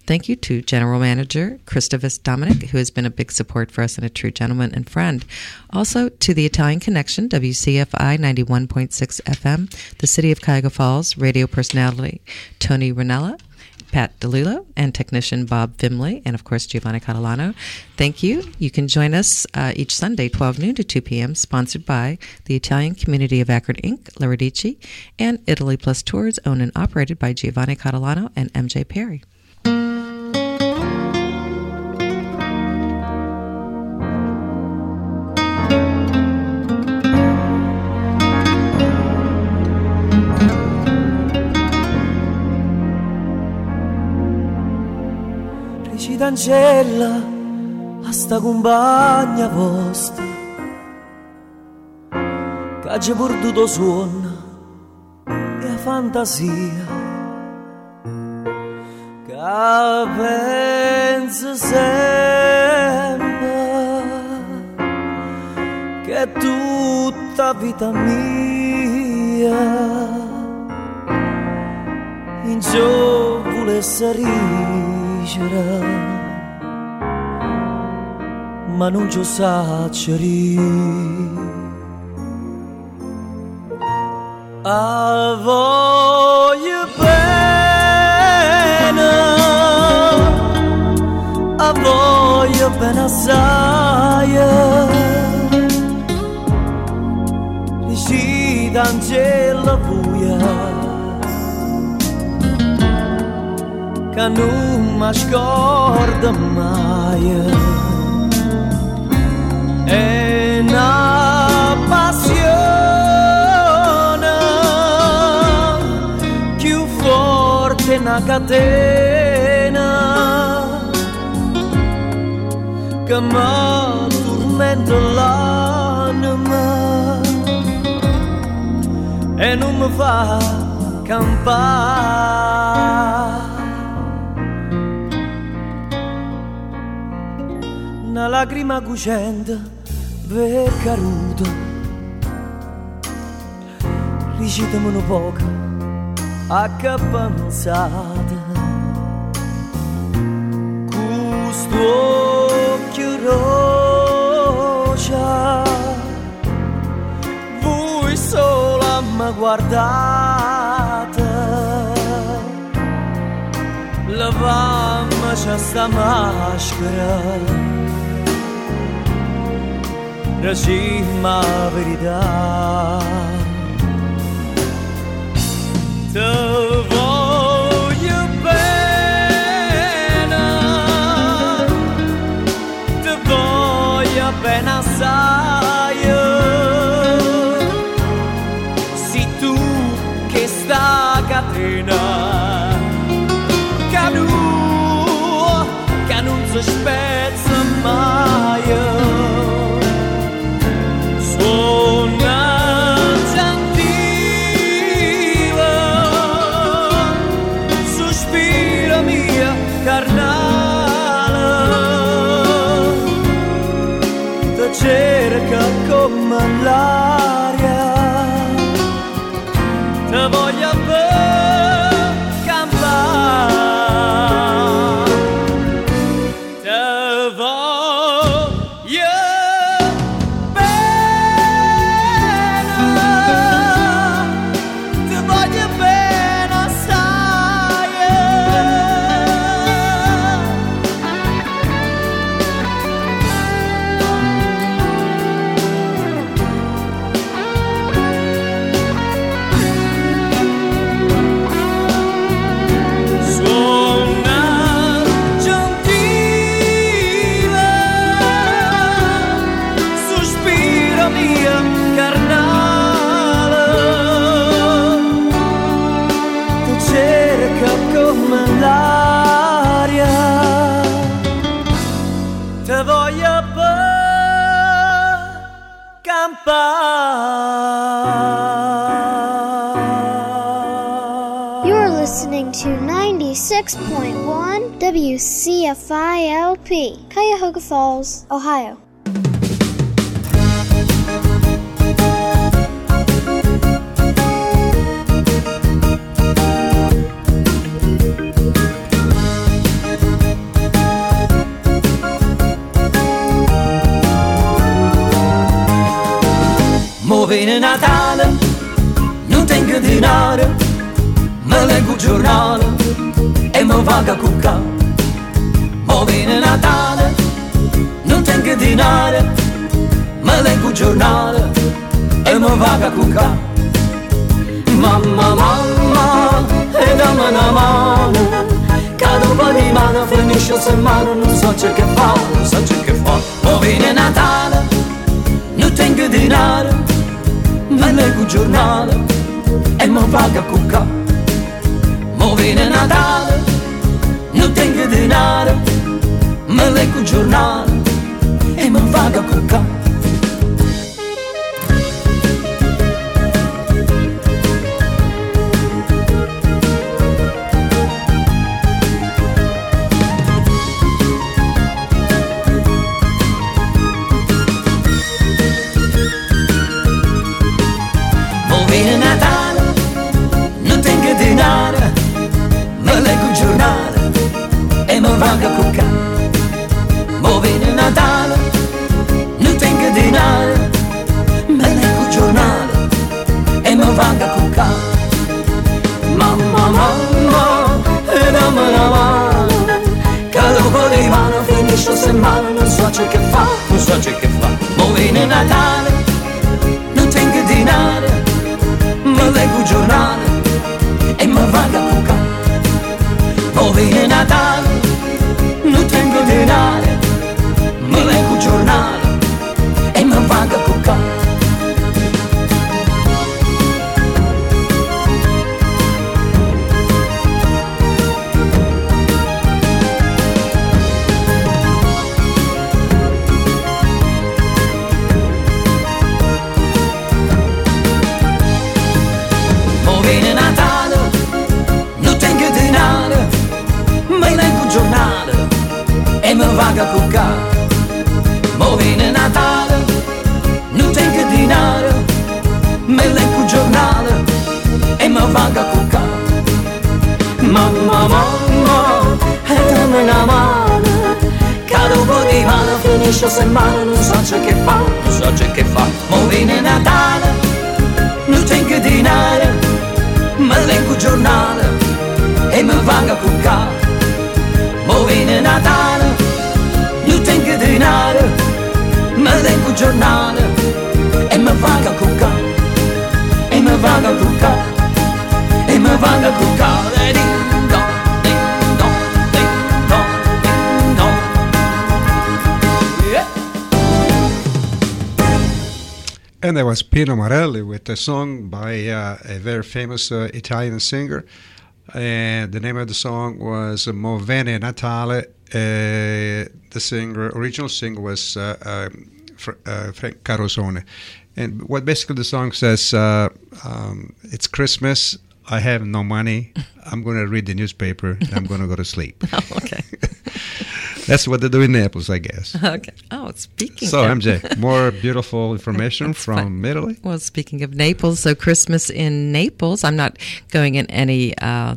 Thank you to General Manager Christovus Dominic, who has been a big support for us and a true gentleman and friend. Also to the Italian Connection, WCFI 91.6 FM, the City of Cuyahoga Falls, radio personality Tony Ranella, Pat DeLulo and technician Bob Fimley, and of course Giovanni Catalano. Thank you. You can join us uh, each Sunday, 12 noon to 2 p.m., sponsored by the Italian Community of Akron Inc., Lauridici, and Italy Plus Tours, owned and operated by Giovanni Catalano and MJ Perry. Ancella a sta compagna vostra che ha perduto suono e fantasia che pensa sempre che è tutta vita mia. In ciò volesse rigere ma non ci sacciari. A voglio bene, a voglio bene assai. Dici d'angela buia, che non mi scorda mai è una passione più forte una catena che mi tormenta l'anima e non mi fa campare una lacrima cucente per caruto Ricitamelo poco a che pensate Questo occhio rosa. Voi sola mi guardate. Lavammi sta maschera racima verità. Te voglio bene, te voglio bene WCFILP, Cuyahoga Falls, Ohio. Mo viene Natale, non tengo denaro, me leggo il giornale e mi vaga cucca. Natale, non tengo dinare, me leggo il giornale e mi vaga a cucca. Mamma, mamma, e dammi una mano, cado un po' di mano, finisce la settimana, non so ciò che fa, non so ciò che fa. Mo viene Natale, non tengo dinare, me leggo il giornale e mi vaga a cucca. Mo viene Natale, non tengo denaro, me leggo il giornale e mi vaga a cucca. A song by uh, a very famous uh, Italian singer. And the name of the song was Mo Vene Natale. Uh, the singer, original singer was uh, um, Fr- uh, Frank Carosone. And what basically the song says, uh, um, it's Christmas. I have no money. I'm going to read the newspaper. And I'm going to go to sleep. Oh, okay. That's what they do in Naples, I guess. Okay. Oh, speaking So, of MJ, more beautiful information from Italy. Well, speaking of Naples, so Christmas in Naples, I'm not going in any. Uh,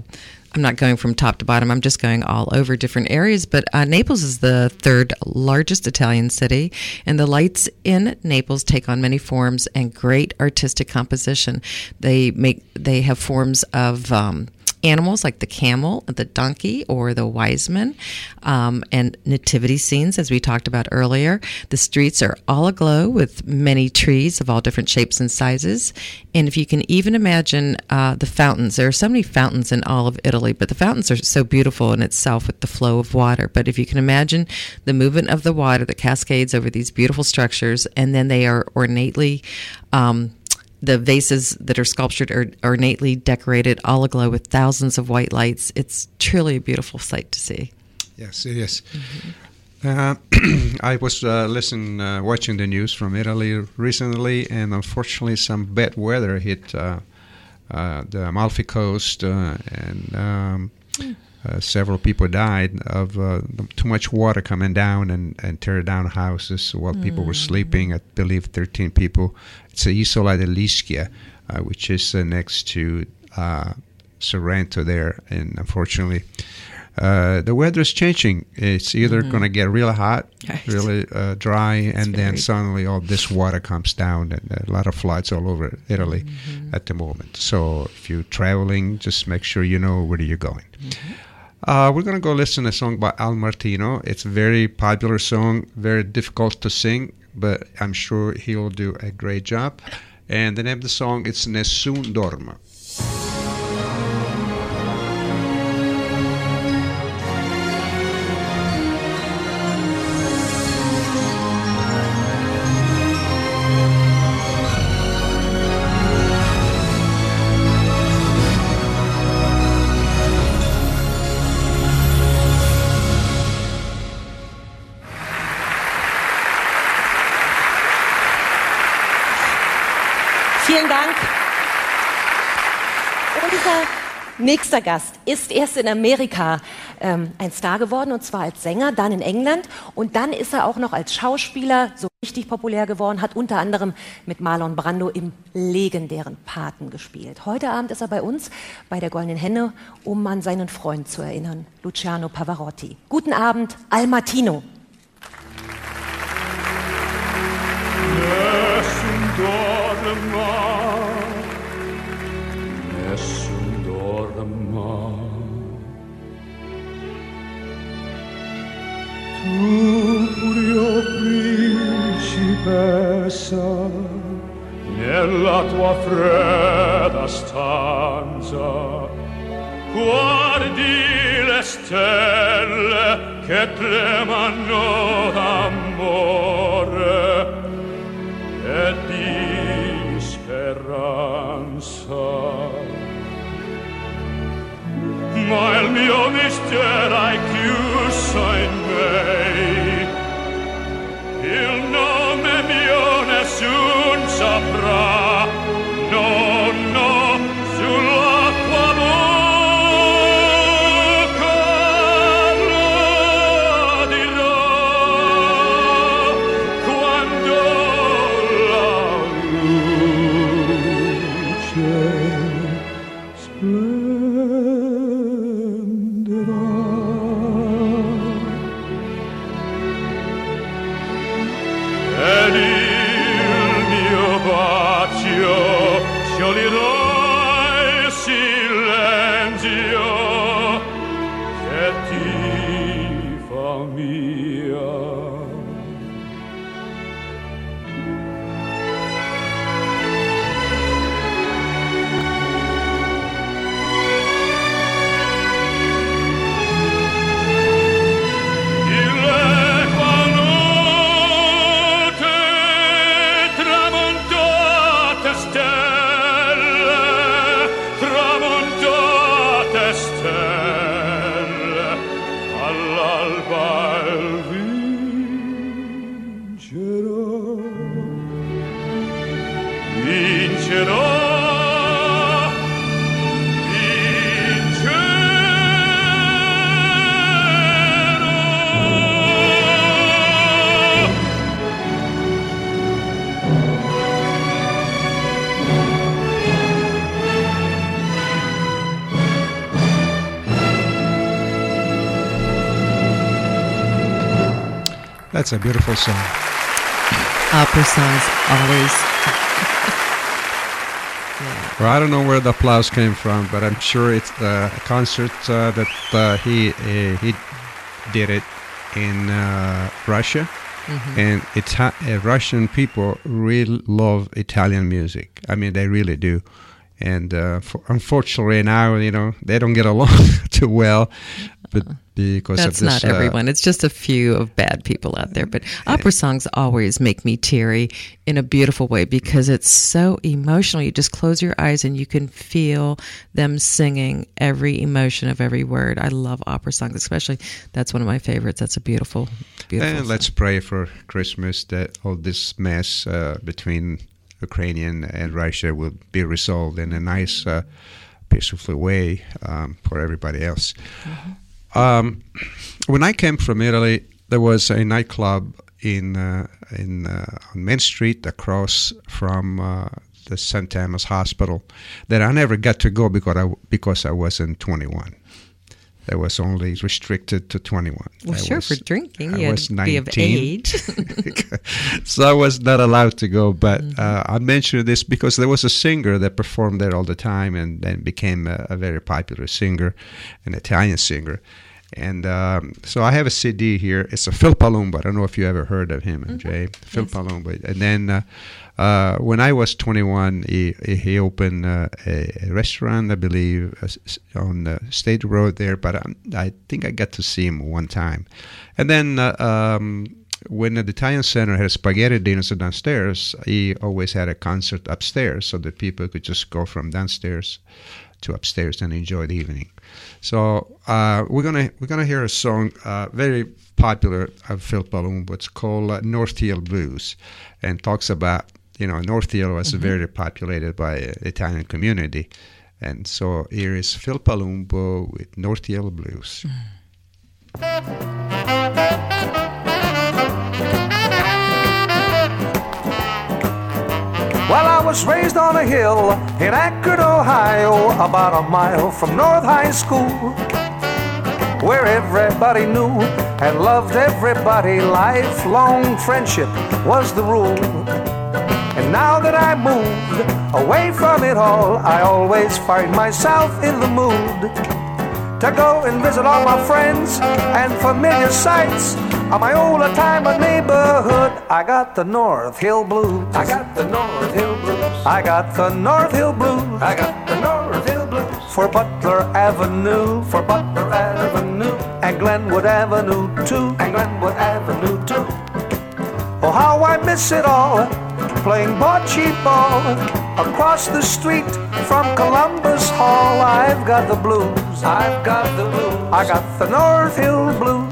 I'm not going from top to bottom. I'm just going all over different areas. But uh, Naples is the third largest Italian city, and the lights in Naples take on many forms and great artistic composition. They make they have forms of. Um, animals like the camel, the donkey, or the wise man, um, and nativity scenes, as we talked about earlier. The streets are all aglow with many trees of all different shapes and sizes. And if you can even imagine uh, the fountains, there are so many fountains in all of Italy, but the fountains are so beautiful in itself with the flow of water. But if you can imagine the movement of the water that cascades over these beautiful structures, and then they are ornately um, the vases that are sculptured are ornately decorated, all aglow with thousands of white lights. It's truly a beautiful sight to see. Yes, it is. Uh, I was uh, listening, uh, watching the news from Italy recently, and unfortunately, some bad weather hit uh, uh, the Amalfi Coast, uh, and um, uh, several people died of uh, too much water coming down and, and tear down houses while people were sleeping. I believe 13 people. It's Isola dell'Ischia, uh, which is uh, next to uh, Sorrento there, and unfortunately. Uh, the weather is changing. It's either Mhm. going to get real hot, Right. really uh, dry, and then suddenly all this water comes down, and a lot of floods all over Italy Mm-hmm. at the moment. So if you're traveling, just make sure you know where you're going. Uh, we're gonna go listen to a song by Al Martino. It's a very popular song, very difficult to sing, but I'm sure he'll do a great job. And the name of the song is Nessun Dorma. Nächster Gast ist erst in Amerika ähm, ein Star geworden, und zwar als Sänger, dann in England. Und dann ist er auch noch als Schauspieler so richtig populär geworden, hat unter anderem mit Marlon Brando im legendären Paten gespielt. Heute Abend ist er bei uns bei der Goldenen Henne, um an seinen Freund zu erinnern, Luciano Pavarotti. Guten Abend, Al Martino. Nessun nella tua fredda stanza, guardi le stelle che tremano d'amore e di speranza. ma il mio mestiere hai chiuso in me. Il nome mio nessun saprà That's a beautiful song. Opera songs always. Well, I don't know where the applause came from, but I'm sure it's a concert uh, that uh, he uh, he did it in uh, Russia, Mhm. and Ita- uh, Russian people really love Italian music. I mean, they really do. And uh, for, unfortunately, now you know they don't get along too well, but because That's of this, not uh, everyone. It's just a few of bad people out there. But opera songs always make me teary in a beautiful way because it's so emotional. You just close your eyes and you can feel them singing every emotion of every word. I love opera songs, especially. That's one of my favorites. That's a beautiful, beautiful. And let's pray for Christmas that all this mess uh, between Ukrainian and Russia will be resolved in a nice, uh, peaceful way um, for everybody else. Um, when I came from Italy, there was a nightclub in uh, in uh, on Main Street across from uh, the St. Thomas Hospital that I never got to go because I because I wasn't 21. That was only restricted to 21. Well, I sure, was- for drinking, I you had was to be of 19. age. so I was not allowed to go. But Mm-hmm. uh, I mentioned this because there was a singer that performed there all the time and then became a, a very popular singer, an Italian singer. And um, so I have a CD here. It's a Phil Palumbo. I don't know if you ever heard of him, Jay. Phil Palumbo. And then uh, uh, when I was 21, he, he opened uh, a, a restaurant, I believe, uh, on the State Road there. But um, I think I got to see him one time. And then uh, um, when the Italian Center had spaghetti dinners downstairs, he always had a concert upstairs so that people could just go from downstairs to upstairs and enjoy the evening. So uh, we're gonna we're gonna hear a song uh, very popular of Phil Palumbo. It's called uh, North Hill Blues, and talks about you know North Hill was very populated by uh, Italian community, and so here is Phil Palumbo with North Hill Blues. Well, I was raised on a hill in Akron, Ohio, about a mile from North High School, where everybody knew and loved everybody. Lifelong friendship was the rule. And now that I moved away from it all, I always find myself in the mood to go and visit all my friends and familiar sights of my old time neighborhood. I got the North Hill Blues. I got the North Hill Blues. I got the North Hill Blues. I got the North Hill Blues. For Butler Avenue, for Butler Avenue, and Glenwood Avenue too, and Glenwood Avenue too. Oh, how I miss it all, playing bocce ball across the street from Columbus Hall. I've got the blues, I've got the blues, I got the North Hill Blues.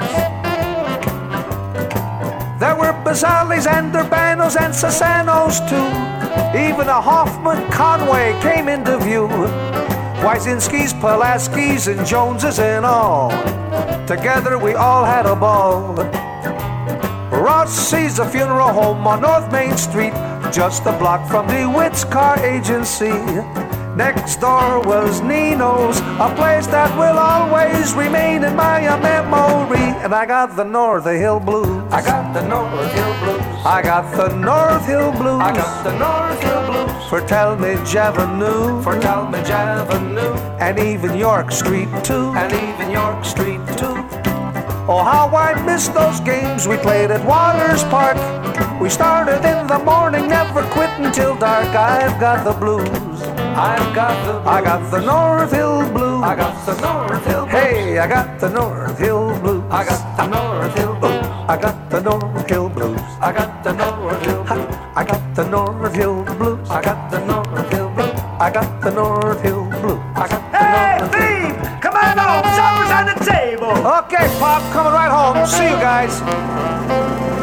There were Bazzalis and Urbanos and Sasanos too. Even a Hoffman Conway came into view. Wysinski's, Pulaski's, and Joneses and all. Together we all had a ball. Rossi's, a funeral home on North Main Street, just a block from DeWitt's car agency. Next door was Nino's, a place that will always remain in my memory. And I got the North Hill Blues. I got the North Hill Blues. I got the North Hill Blues. I got the North Hill Blues. For Tallmadge Avenue. For Tallmadge Avenue. And even York Street too. And even York Street too. Oh, how I miss those games we played at Waters Park. We started in the morning, never quit until dark. I've got the blues. I've got the blues. I got the North Hill Blues. I got the North Hill Blues. Hey, I got the North Hill Blues. I got the North Hill Blues. I got the North Hill Blues. I got the North Hill Blues. I got the North Hill Blues. I got the North Hill Blues. I got the North Hill Blues. I got the Hey, North Hill! Come on home! Supper's on the table! Okay, Pop, coming right home. See you guys.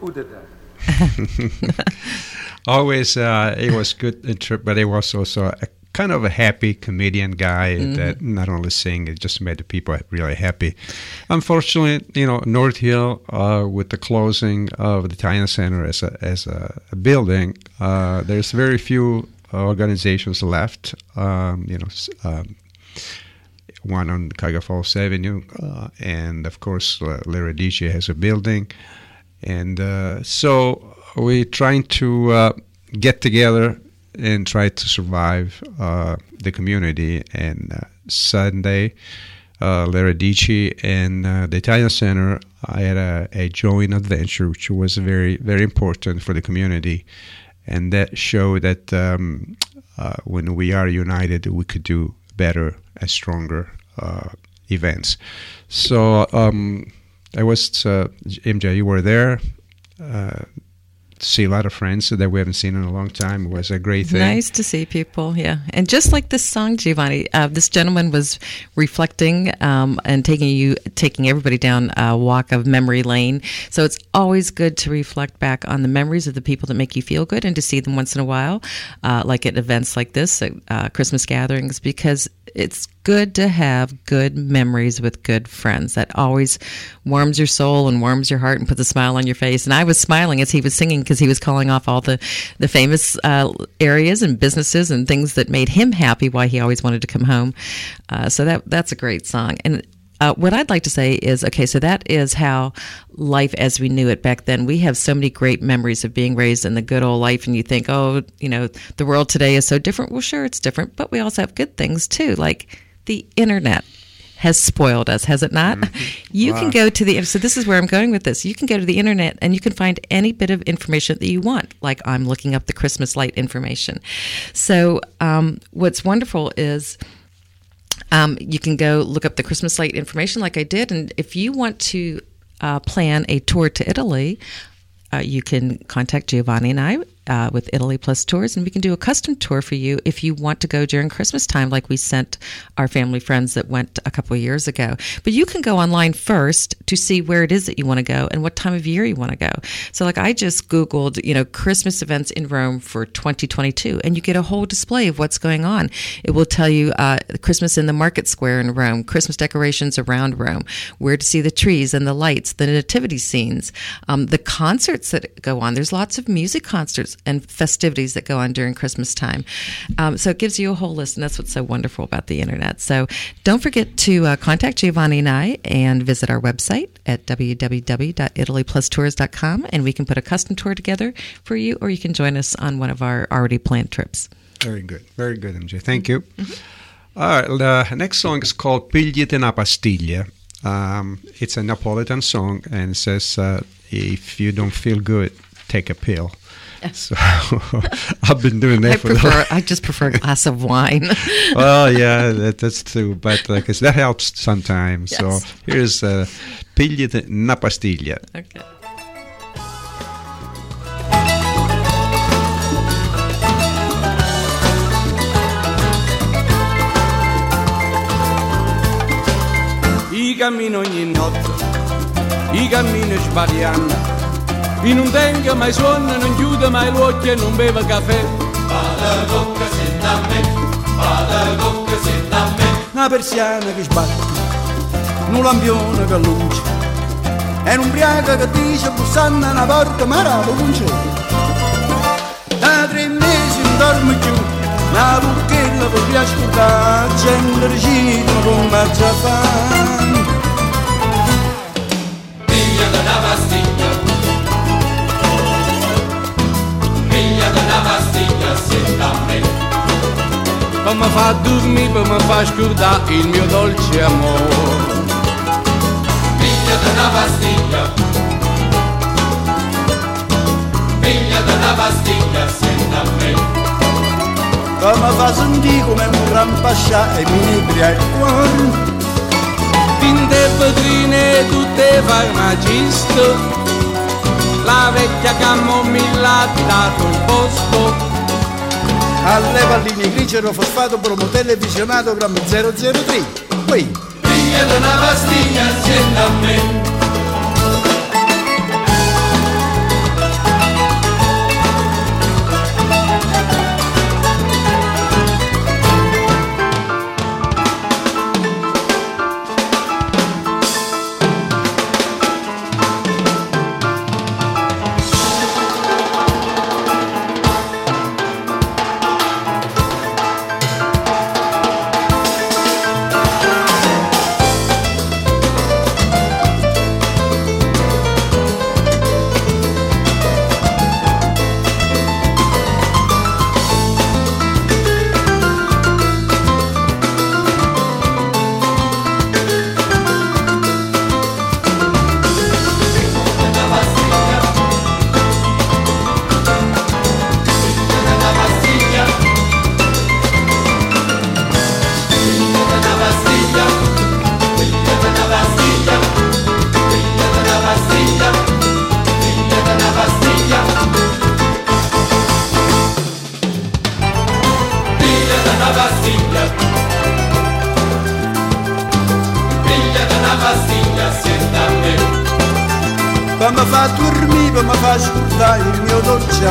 Who did that? Always, uh, he was good, inter- but it was also a kind of a happy comedian guy Mm-hmm. that not only sing, it just made the people really happy. Unfortunately, you know, North Hill, uh, with the closing of the Italian Center as a, as a, a building, uh, there's very few organizations left. Um, you know, um, one on Cuyahoga Falls Avenue, uh, and of course, uh, Laradice has a building. And uh, so we're trying to uh, get together and try to survive uh, the community. And uh, Sunday, uh, Laradice and uh, the Italian Center, I had a, a joint adventure, which was very, very important for the community. And that showed that um, when we are united, we could do better and stronger events. So um, I was, uh, MJ, you were there. Uh, see a lot of friends that we haven't seen in a long time. It was a great thing. Nice to see people, yeah. And just like this song, Giovanni, uh, this gentleman was reflecting um, and taking you, taking everybody down a walk of memory lane. So it's always good to reflect back on the memories of the people that make you feel good and to see them once in a while, uh, like at events like this, at uh, Christmas gatherings, because it's good to have good memories with good friends. That always warms your soul and warms your heart and puts a smile on your face. And I was smiling as he was singing because he was calling off all the the famous uh, areas and businesses and things that made him happy. Why he always wanted to come home. Uh, so that that's a great song. And uh, what I'd like to say is, okay, so that is how life as we knew it back then. We have so many great memories of being raised in the good old life, and you think, oh, you know, the world today is so different. Well, sure, it's different, but we also have good things too, like the internet has spoiled us, has it not? You can go to the so this is where I'm going with this. You can go to the internet and you can find any bit of information that you want. Like I'm looking up the Christmas light information. So um, what's wonderful is um, you can go look up the Christmas light information like I did. And if you want to uh, plan a tour to Italy, uh, you can contact Giovanni and I uh, with Italy Plus Tours, and we can do a custom tour for you if you want to go during Christmas time, like we sent our family friends that went a couple of years ago. But you can go online first to see where it is that you want to go and what time of year you want to go. So, like I just Googled, you know, Christmas events in Rome for 2022, and you get a whole display of what's going on. It will tell you uh, Christmas in the market square in Rome, Christmas decorations around Rome, where to see the trees and the lights, the nativity scenes, um, the concerts that go on. There's lots of music concerts and festivities that go on during Christmas time. Um, so it gives you a whole list, and that's what's so wonderful about the internet. So don't forget to uh, contact Giovanni and I and visit our website at www.italyplustours.com, and we can put a custom tour together for you, or you can join us on one of our already planned trips. Very good. Very good, MJ. Thank you. All right. The next song is called Pigliate una pastiglia. Um, it's a Napolitan song and says, uh, if you don't feel good, take a pill. So I've been doing that I for prefer. the I just prefer a glass of wine. well, yeah, that, that's true, but like, 'cause that helps sometimes. Yes. So here's uh, Pigliate una pastiglia. Okay. I cammino ogni notte, i cammino sbagliando. In un tenga mai suona, non chiude mai l'occhio e non beve caffè. Vada bocca se da me, vada bocca se da me. Una persiana che sbatte, un lampione che luce. E un ubriaco che dice bussando una porta ma la luce. Da tre mesi non dormo più, una bucchella per ascoltare, gente recita come già fa. Figlia della pastiglia senta a me mi fa dormire, per mi fa scordare il mio dolce amore. Figlia della pastiglia Figlia della pastiglia senta a me mi fa sentire come un gran pascià e mi inebria il cuore. Tinte vetrine tutte farmaciste, la vecchia camomilla ha dato il posto. Alle palline grigero fosfato promo televisionato grammi 003. Qui. Figlia della pastiglia senta a me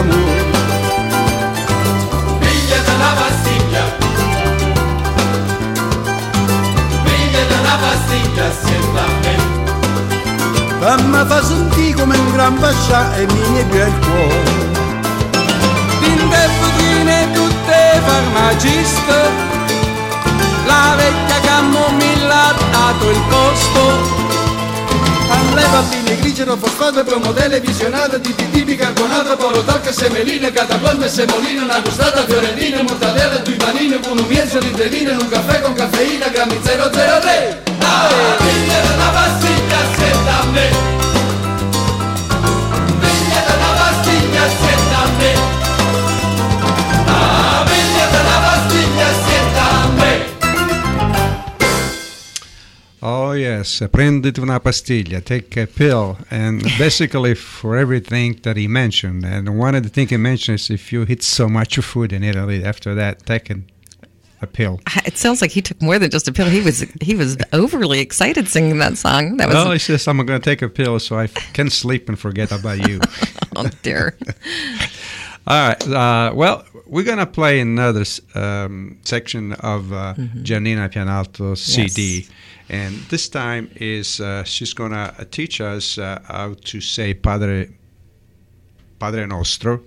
mio dolce amore. Figlia della pastiglia Figlia della pastiglia senta a me Per mi fa sentire come un gran pascià e mi inebria il cuore. bambini grigero, fosfato e promodele visionata di TT bicarbonato, porotalca, semelina, cataplasma e semolina, una gustata fiorentina, mortadella, due panini, con un mezzo di trevina, un caffè con caffeina, grammi 003. Ah, la pastiglia, se da me. Yes, prendete una pastiglia, take a pill, and basically for everything that he mentioned. And one of the things he mentioned is if you eat so much food in Italy, after that, taking a pill. It sounds like he took more than just a pill. He was he was overly excited singing that song. That was well, he says I'm going to take a pill so I can sleep and forget about you. oh dear. All right. Uh, well, we're going to play another um, section of uh, Mhm. Giannina Pianalto's CD. Yes. And this time is uh, she's going to teach us uh, how to say Padre, Padre Nostro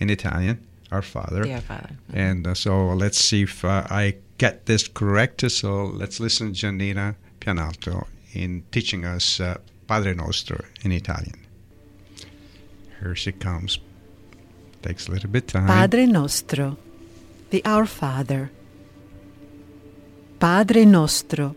in Italian, our Father. Yeah, Father. And uh, so let's see if uh, I get this correct. So let's listen to Giannina Pianalto in teaching us uh, Padre Nostro in Italian. Here she comes. Takes a little bit time. Padre nostro, the Our Father. Padre nostro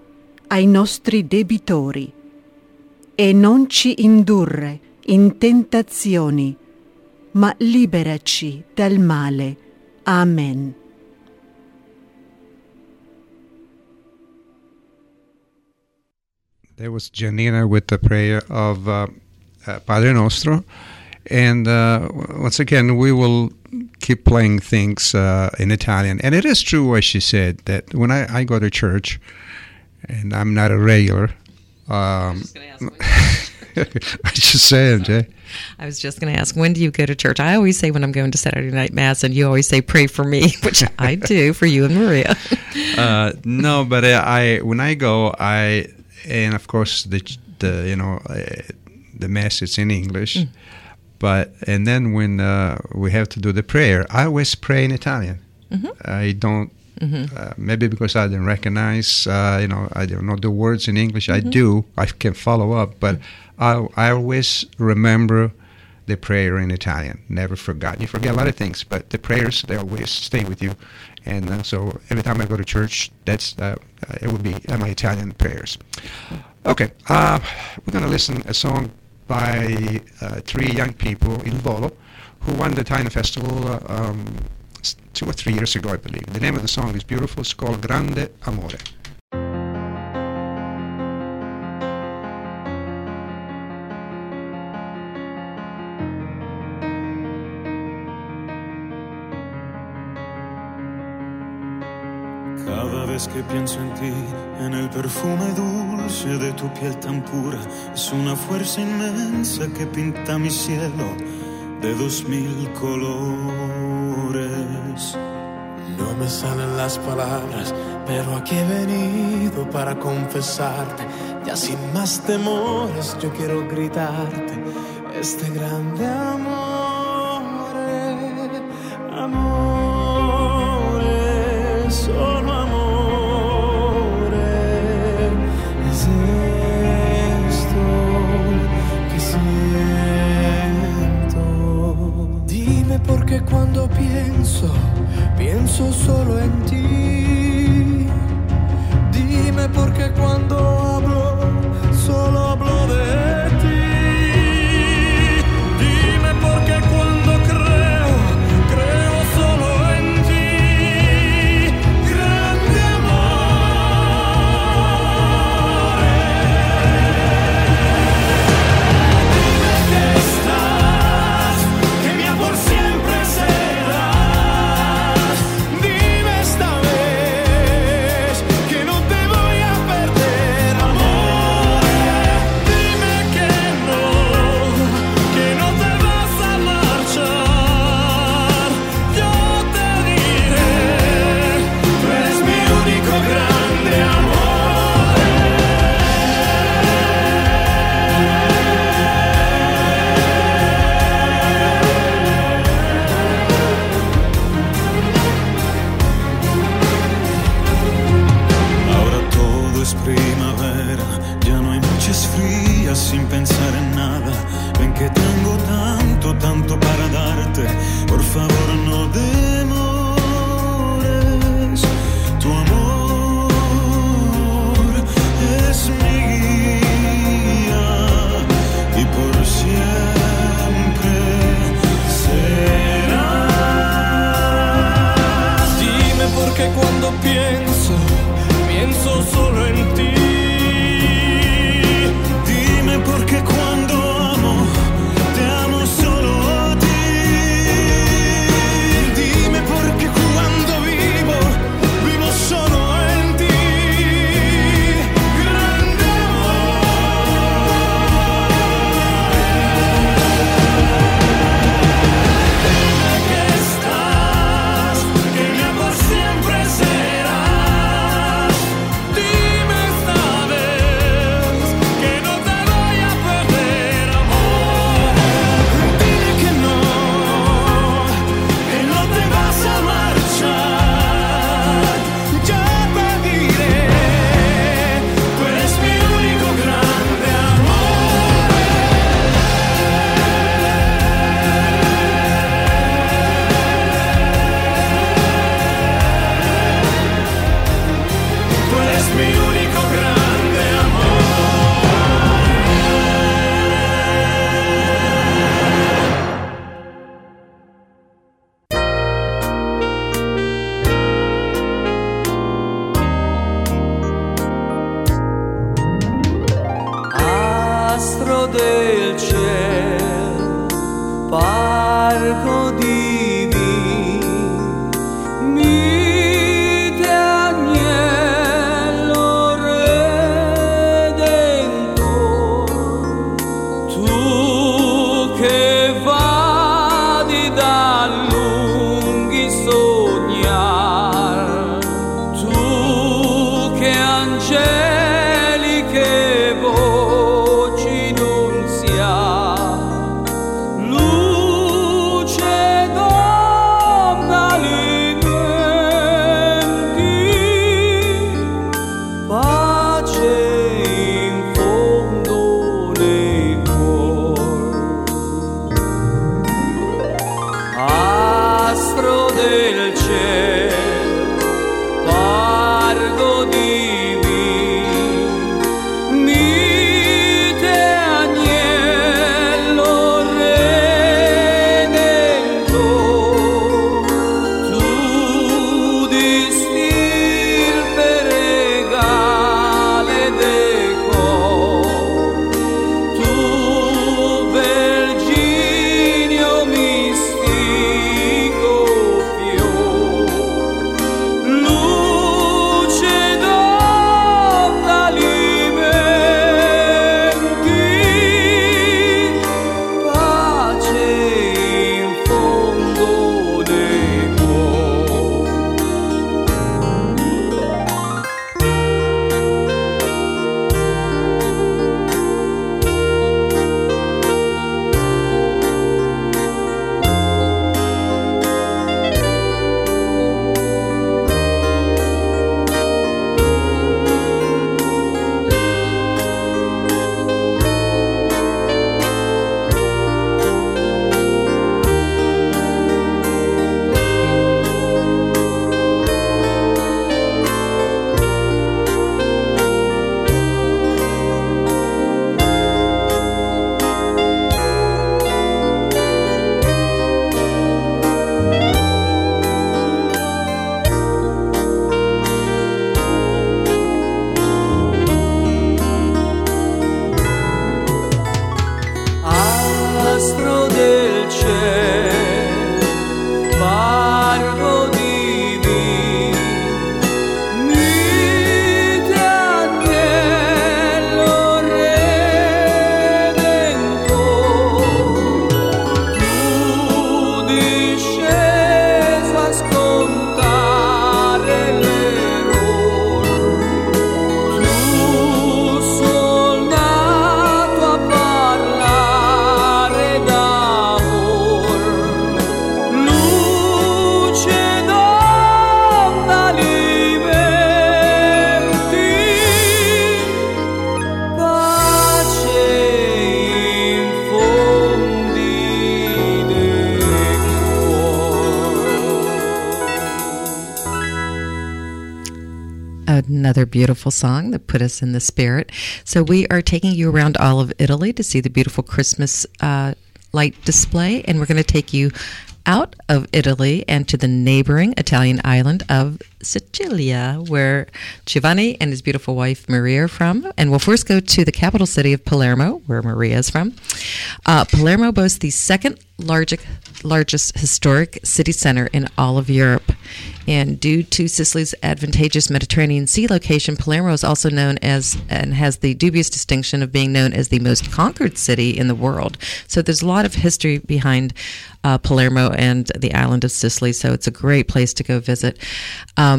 ai nostri debitori, e non ci indurre in tentazioni, ma liberaci dal male. Amen. There was Giannina with the prayer of uh, uh, Padre Nostro. And uh, once again, we will keep playing things uh, in Italian. And it is true what she said that when I, I go to church, and I'm not a regular, um, I just saying, Jay. I was just going to ask, when do you go to church? I always say when I'm going to Saturday night mass, and you always say pray for me, which I do for you and Maria. uh, no, but uh, I when I go, I and of course the the you know uh, the mass is in English, Mm. but and then when uh, we have to do the prayer, I always pray in Italian. Mhm. I don't. Mhm. Uh, maybe because I didn't recognize, uh, you know, I don't know the words in English. I Mhm. do. I can follow up, but I, I always remember the prayer in Italian. Never forgot. You forget a lot of things, but the prayers they always stay with you. And uh, so every time I go to church, that's uh, uh, it would be uh, my Italian prayers. Okay, uh, we're gonna listen a song by uh, three young people, Il Volo, who won the Italian Festival uh, um, two or three years ago, I believe. The name of the song is beautiful. It's called Grande Amore. Cada vez que pienso en ti, en el perfume dulce de tu piel tan pura, es una fuerza inmensa que pinta mi cielo de dos mil colores. No me salen las palabras, pero aquí he venido para confesarte. Ya sin más temores, yo quiero gritarte este grande amor, Dime por qué cuando pienso, pienso solo en ti. Dime por qué cuando hablo, solo Another beautiful song that put us in the spirit. So, we are taking you around all of Italy to see the beautiful Christmas uh, light display, and we're going to take you out of Italy and to the neighboring Italian island of Sicilia, where Giovanni and his beautiful wife Maria are from. And we'll first go to the capital city of Palermo, where Maria is from. Uh, Palermo boasts the second largest largest historic city center in all of Europe. And due to Sicily's advantageous Mediterranean Sea location, Palermo is also known as and has the dubious distinction of being known as the most conquered city in the world. So there's a lot of history behind uh, Palermo and the island of Sicily. So it's a great place to go visit. Um,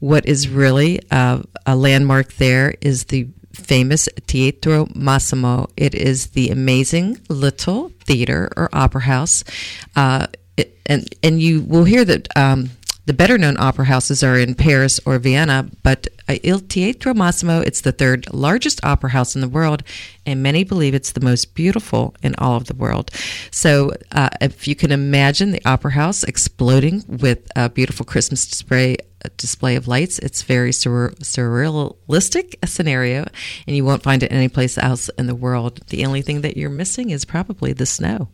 what is really uh, a landmark there is the famous Teatro Massimo. It is the amazing little theater or opera house, uh, it, and and you will hear that. Um, the better known opera houses are in Paris or Vienna, but uh, Il Teatro Massimo, it's the third largest opera house in the world, and many believe it's the most beautiful in all of the world. So, uh, if you can imagine the opera house exploding with a beautiful Christmas display, display of lights, it's very sur- surrealistic a scenario, and you won't find it anyplace else in the world. The only thing that you're missing is probably the snow.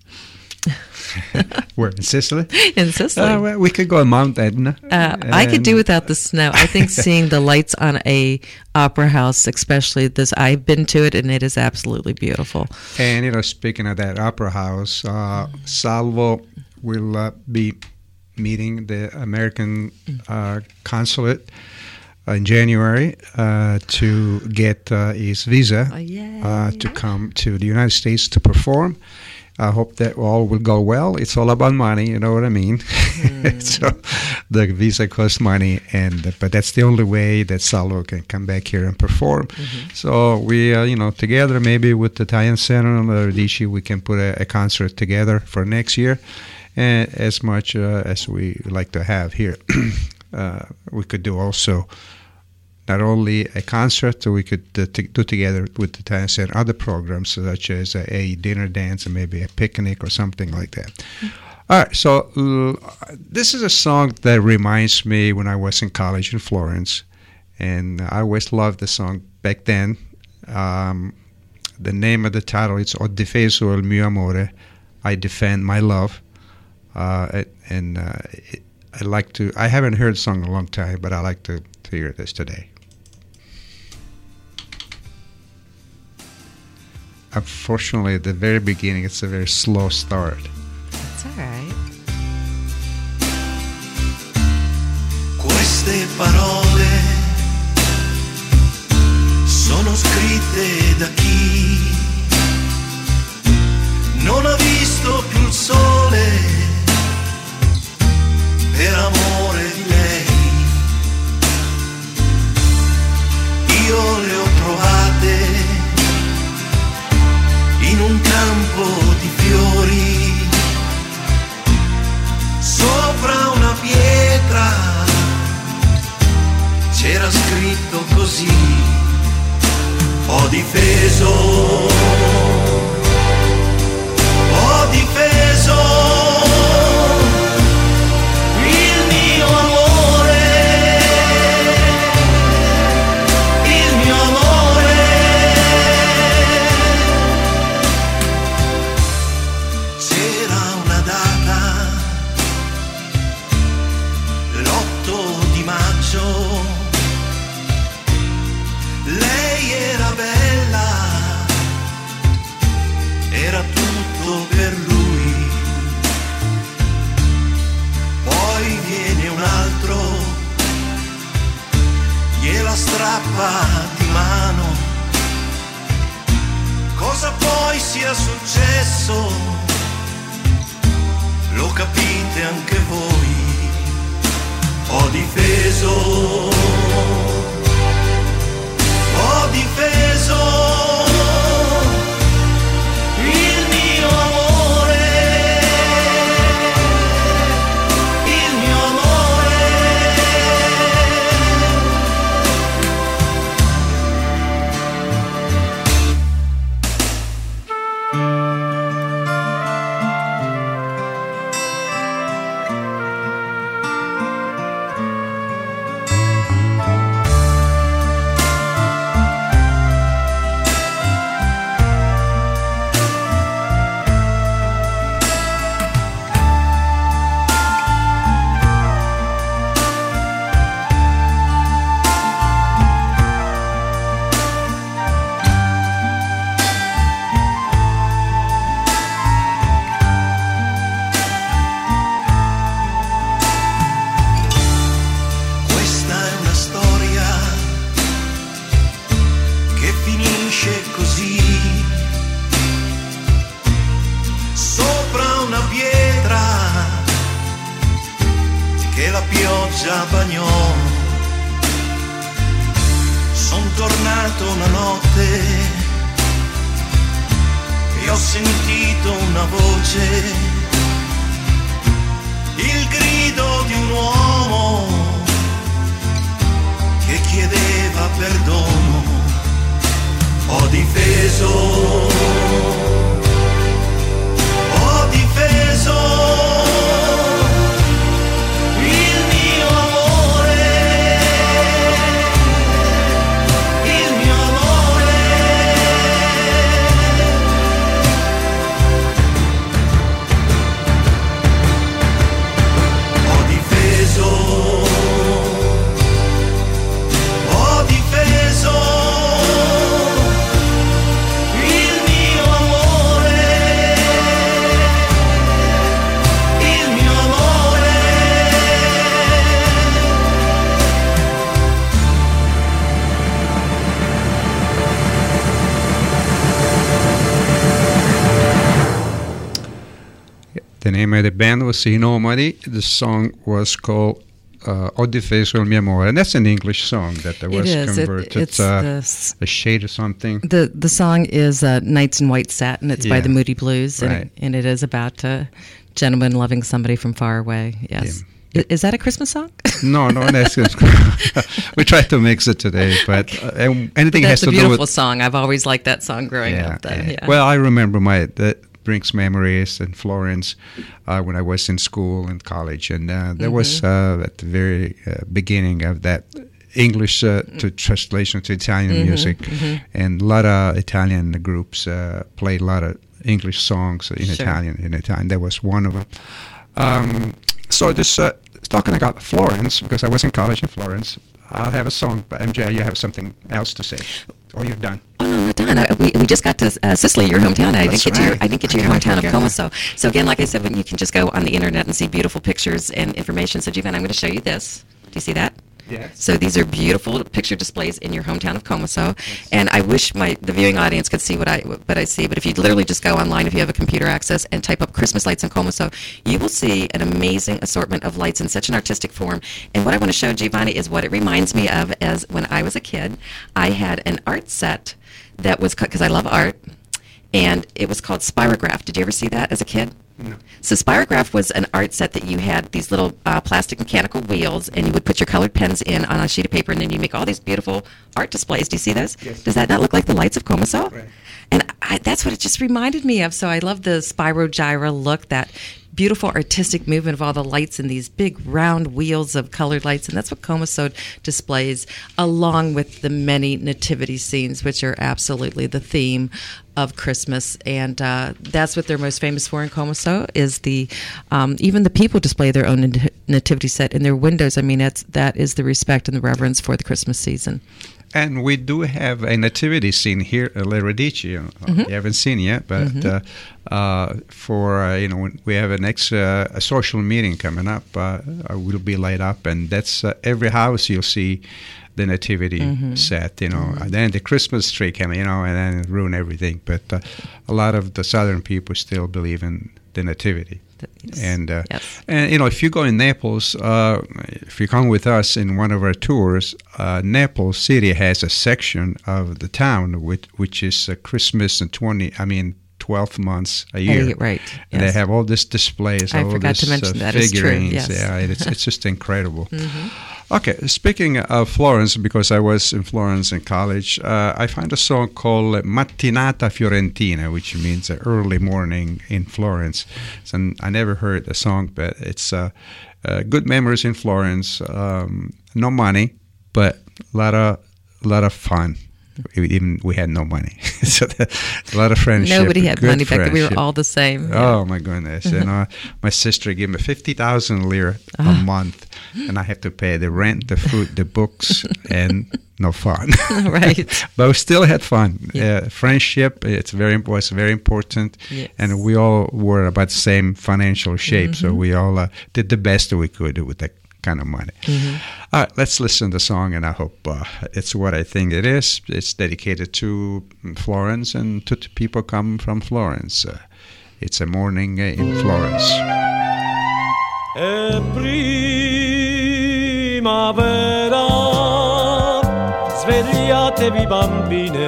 Where in Sicily? In Sicily. Uh, well, we could go on Mount Etna. Uh, I could do without the snow. I think seeing the lights on a opera house, especially this, I've been to it and it is absolutely beautiful. And you know, speaking of that opera house, uh, Salvo will uh, be meeting the American uh, consulate in January uh, to get uh, his visa uh, to come to the United States to perform. I hope that all will go well. It's all about money, you know what I mean. so the visa costs money, and but that's the only way that Salvo can come back here and perform. So we, uh, you know, together maybe with the Italian Center and the Radici, we can put a, a concert together for next year, and as much uh, as we like to have here, uh, we could do also not only a concert, we could uh, t- do together with the Italian Center other programs such as a, a dinner dance and maybe a picnic or something like that. All right, so uh, this is a song that reminds me when I was in college in Florence, and I always loved the song back then. Um, the name of the title is Ho difeso il mio amore, I defend my love, uh, and uh, it, I like to. I haven't heard the song in a long time, but I like to, to hear this today. Unfortunately, at the very beginning, it's a very slow start. That's all right. Queste parole sono scritte da chi non ha visto più il sole per amore di lei. Io le ho trovate in un campo di fiori. Sopra una pietra c'era scritto così ho difeso band was See Nobody. The song was called uh, Ho difeso il mio amore, and that's an English song that It was is. It- converted. it's uh, the a shade or something. The the song is uh, "Nights in White Satin." It's by the Moody Blues, and, it, and it is about a gentleman loving somebody from far away. Yes, I- is that a Christmas song? No, no, that's we tried to mix it today, but uh, anything has That's a to do with beautiful with song. I've always liked that song growing yeah, up. Though. yeah. Yeah. Well, I remember my that brings memories in Florence uh, when I was in school and college, and uh, there was Mm-hmm. uh, at the very uh, beginning of that English uh, to translation to Italian Mhm, music, mhm. and a lot of Italian groups uh, played a lot of English songs in Sure. Italian. In Italian, there was one of them. Um, so this uh, talking about Florence because I was in college in Florence. I'll have a song, but MJ, you have something else to say, or you're done. Oh, not done. I, we, we just got to uh, Sicily, your hometown. I That's didn't get to your right. I didn't get to your hometown of. Como. So, so again, like I said, when you can just go on the internet and see beautiful pictures and information. So, Giovanni, I'm going to show you this. Do you see that? Yes. So these are beautiful picture displays in your hometown of Comiso, and I wish my the viewing audience could see what I what I see. But if you literally just go online, if you have a computer access, and type up Christmas lights in Comiso, you will see an amazing assortment of lights in such an artistic form. And what I want to show Giovanni is what it reminds me of as when I was a kid. I had an art set that was because I love art, and it was called Spirograph. Did you ever see that as a kid? No. So Spirograph was an art set that you had these little uh, plastic mechanical wheels, and you would put your colored pens in on a sheet of paper, and then you make all these beautiful art displays. Do you see those? Yes. Does that not look like the lights of Comiso? And I, that's what it just reminded me of. So I love the Spirogyra look, that beautiful artistic movement of all the lights and these big round wheels of colored lights. And that's what Comiso displays, along with the many nativity scenes, which are absolutely the theme of Christmas. And uh, that's what they're most famous for in Comiso is the, um, even the people display their own nativity set in their windows. I mean, that's, that is the respect and the reverence for the Christmas season. And we do have a nativity scene here at Le Radici. You, know, Mhm. you haven't seen yet, but Mhm. uh, uh, for uh, you know, we have a next uh, a social meeting coming up. Uh, will be light up, and that's uh, every house you'll see the nativity Mhm. set. You know, and then the Christmas tree coming. You know, and then ruin everything. But uh, a lot of the southern people still believe in the nativity. And uh, and you know if you go in Naples, uh, if you come with us in one of our tours, uh, Naples City has a section of the town which which is uh, Christmas and twenty. I mean. 12 months a year. ye- right, And they have all these displays, I all forgot these to mention uh, that. It's true, figurines. yes. Yeah, it's, it's just incredible. Mhm. Okay, speaking of Florence, because I was in Florence in college, uh, I found a song called Mattinata Fiorentina, which means early morning in Florence. And I never heard the song, but it's uh, uh, good memories in Florence. Um, no money, but a lot of, lot of fun. Even we had no money, so the, a lot of friendship. Nobody had money back then. We were all the same. Oh my goodness! you know, my sister gave me fifty thousand lira a Ah. month, and I have to pay the rent, the food, the books, and no fun. Right. but we still had fun. Uh, friendship, it's very important. Was very important, Yes. and we all were about the same financial shape, so Mhm. we all uh, did the best we could with that kind of money. Mhm. All right, let's listen to the song, and I hope uh, it's what I think it is. It's dedicated to Florence and to the people come from Florence. Uh, it's a morning uh, in Florence. È primavera, svegliatevi bambine,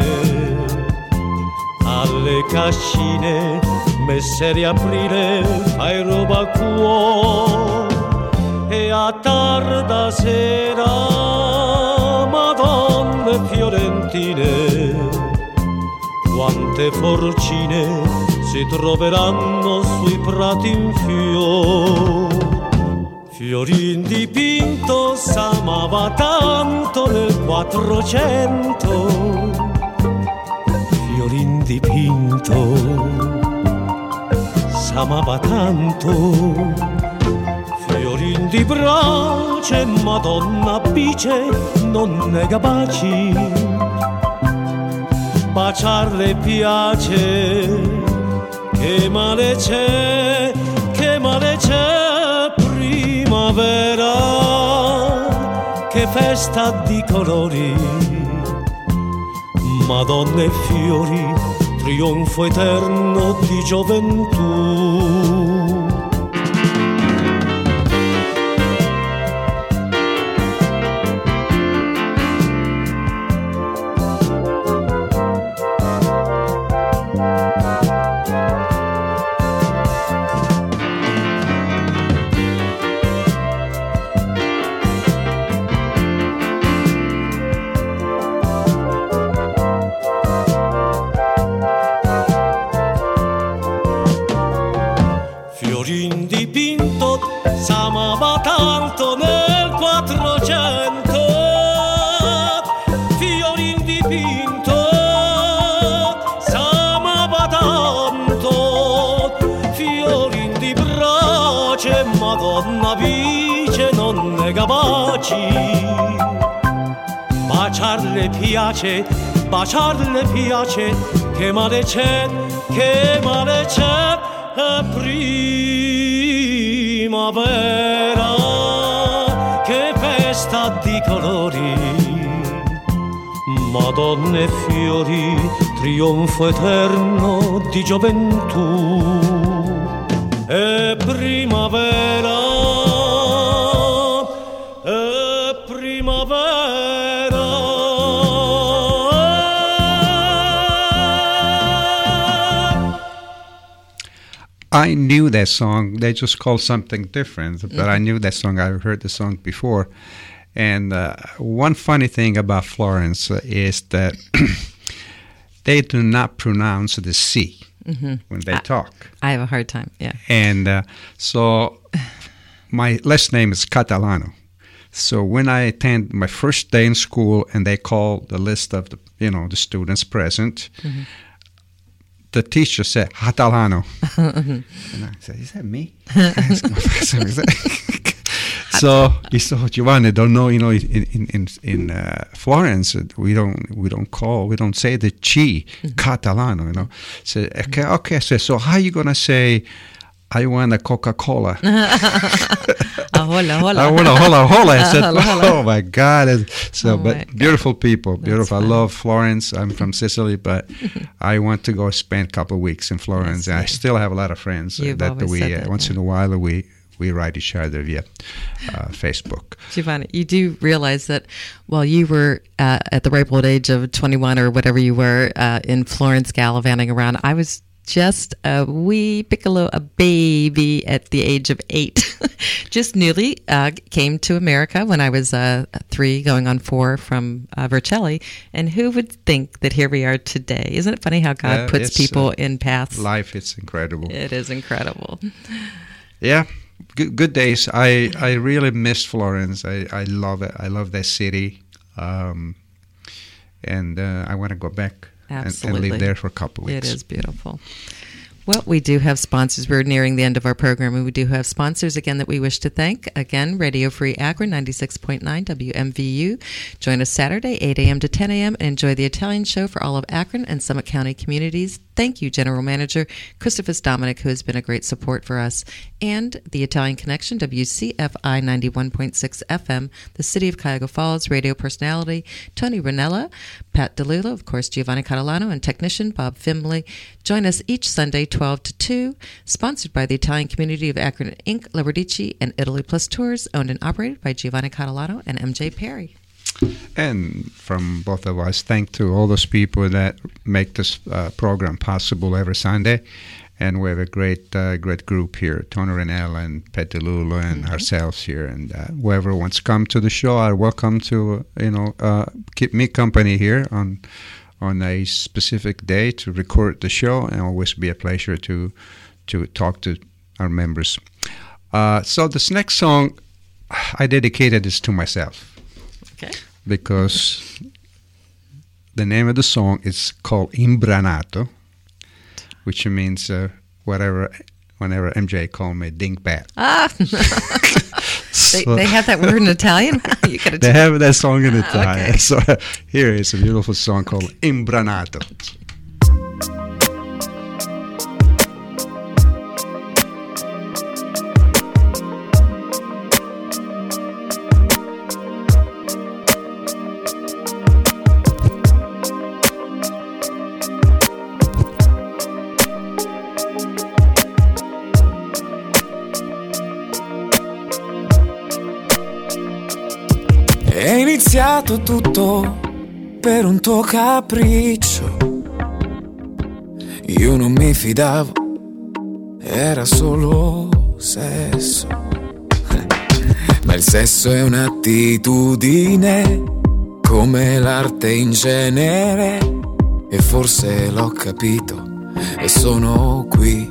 alle cascine, messe di aprile, fai roba cuore, e a tarda sera, madonne fiorentine, quante forcine si troveranno sui prati in fior. Fiorin dipinto s'amava tanto nel Quattrocento. Fiorin dipinto s'amava tanto. Di brace, Madonna bice, non nega baci. Baciarle piace, che male c'è, che male c'è primavera, che festa di colori, madonne e fiori, trionfo eterno di gioventù. Capaci. Baciarle piace, baciarle piace, che male c'è, che male c'è, primavera, che festa di colori. Madonna e fiori, trionfo eterno di gioventù. I knew that song. They just called something different, but I Mhm. knew that song. I've heard the song before. And uh, one funny thing about Florence is that they do not pronounce the C Mhm. when they I- talk. I have a hard time. Yeah. And uh, so my last name is Catalano. So when I attend my first day in school and they call the list of the you know the students present, Mhm. The teacher said Catalano. And I said, "Is that me?" My first is that- so he said, oh, "Giovanni, don't know. You know, in in in, in uh, Florence, we don't we don't call we don't say the chi Catalano. You know." So okay, okay. So, so how are you gonna say? I want a Coca Cola. Ah, hola, hola. I want a hola hola. I said, Hola, hola. oh my God. So, Oh but my beautiful people, beautiful. I love Florence. I'm from Sicily, but I want to go spend a couple of weeks in Florence. I still have a lot of friends You've that we, said uh, that, once yeah. in a while, we, we write each other via uh, Facebook. Giovanni, you do realize that while you were uh, at the ripe old age of 21 or whatever you were uh, in Florence gallivanting around, I was just a wee piccolo, a baby at the age of eight. just newly uh, came to America when I was uh, three, going on four from uh, Vercelli. And who would think that here we are today? Isn't it funny how God Yeah, puts people uh, in paths? Life, it's incredible. It is incredible. Yeah, good, good days. I, I really miss Florence. I, I love it. I love that city. Um, and uh, I want to go back and, and Absolutely. live there for a couple weeks. It is beautiful. Well, we do have sponsors. We're nearing the end of our program, and we do have sponsors again that we wish to thank. Again, Radio Free Akron, 96.9 WMVU. Join us Saturday, 8 a.m. to 10 a.m., and enjoy the Italian show for all of Akron and Summit County communities. Thank you, General Manager Christopher Dominic, who has been a great support for us, and the Italian Connection, WCFI 91.6 FM, the City of Cuyahoga Falls radio personality Tony Ranella, Pat DeLulo, of course, Giovanni Catalano, and technician Bob Fimley. Join us each Sunday, 12 to 2, sponsored by the Italian community of Akron Inc., La Radici, and Italy Plus Tours, owned and operated by Giovanni Catalano and MJ Perry. And from both of us, thank to all those people that make this uh, program possible every Sunday. And we have a great, uh, great group here: Tony Renella and Pat DeLulo and ourselves here. And uh, whoever wants to come to the show are welcome to, you know, uh, keep me company here on on a specific day to record the show. And always be a pleasure to to talk to our members. Uh, so this next song, I dedicated this to myself Okay. because the name of the song is called Imbranato, which means uh, whatever. Whenever MJ called me dingbat, Ah! they, So- they have that word in Italian? you they have that song in Ah, Italian. okay. So here is a beautiful song called Imbranato. Iniziato tutto per un tuo capriccio. Io non mi fidavo, era solo sesso. Ma il sesso è un'attitudine, come l'arte in genere. E forse l'ho capito e sono qui.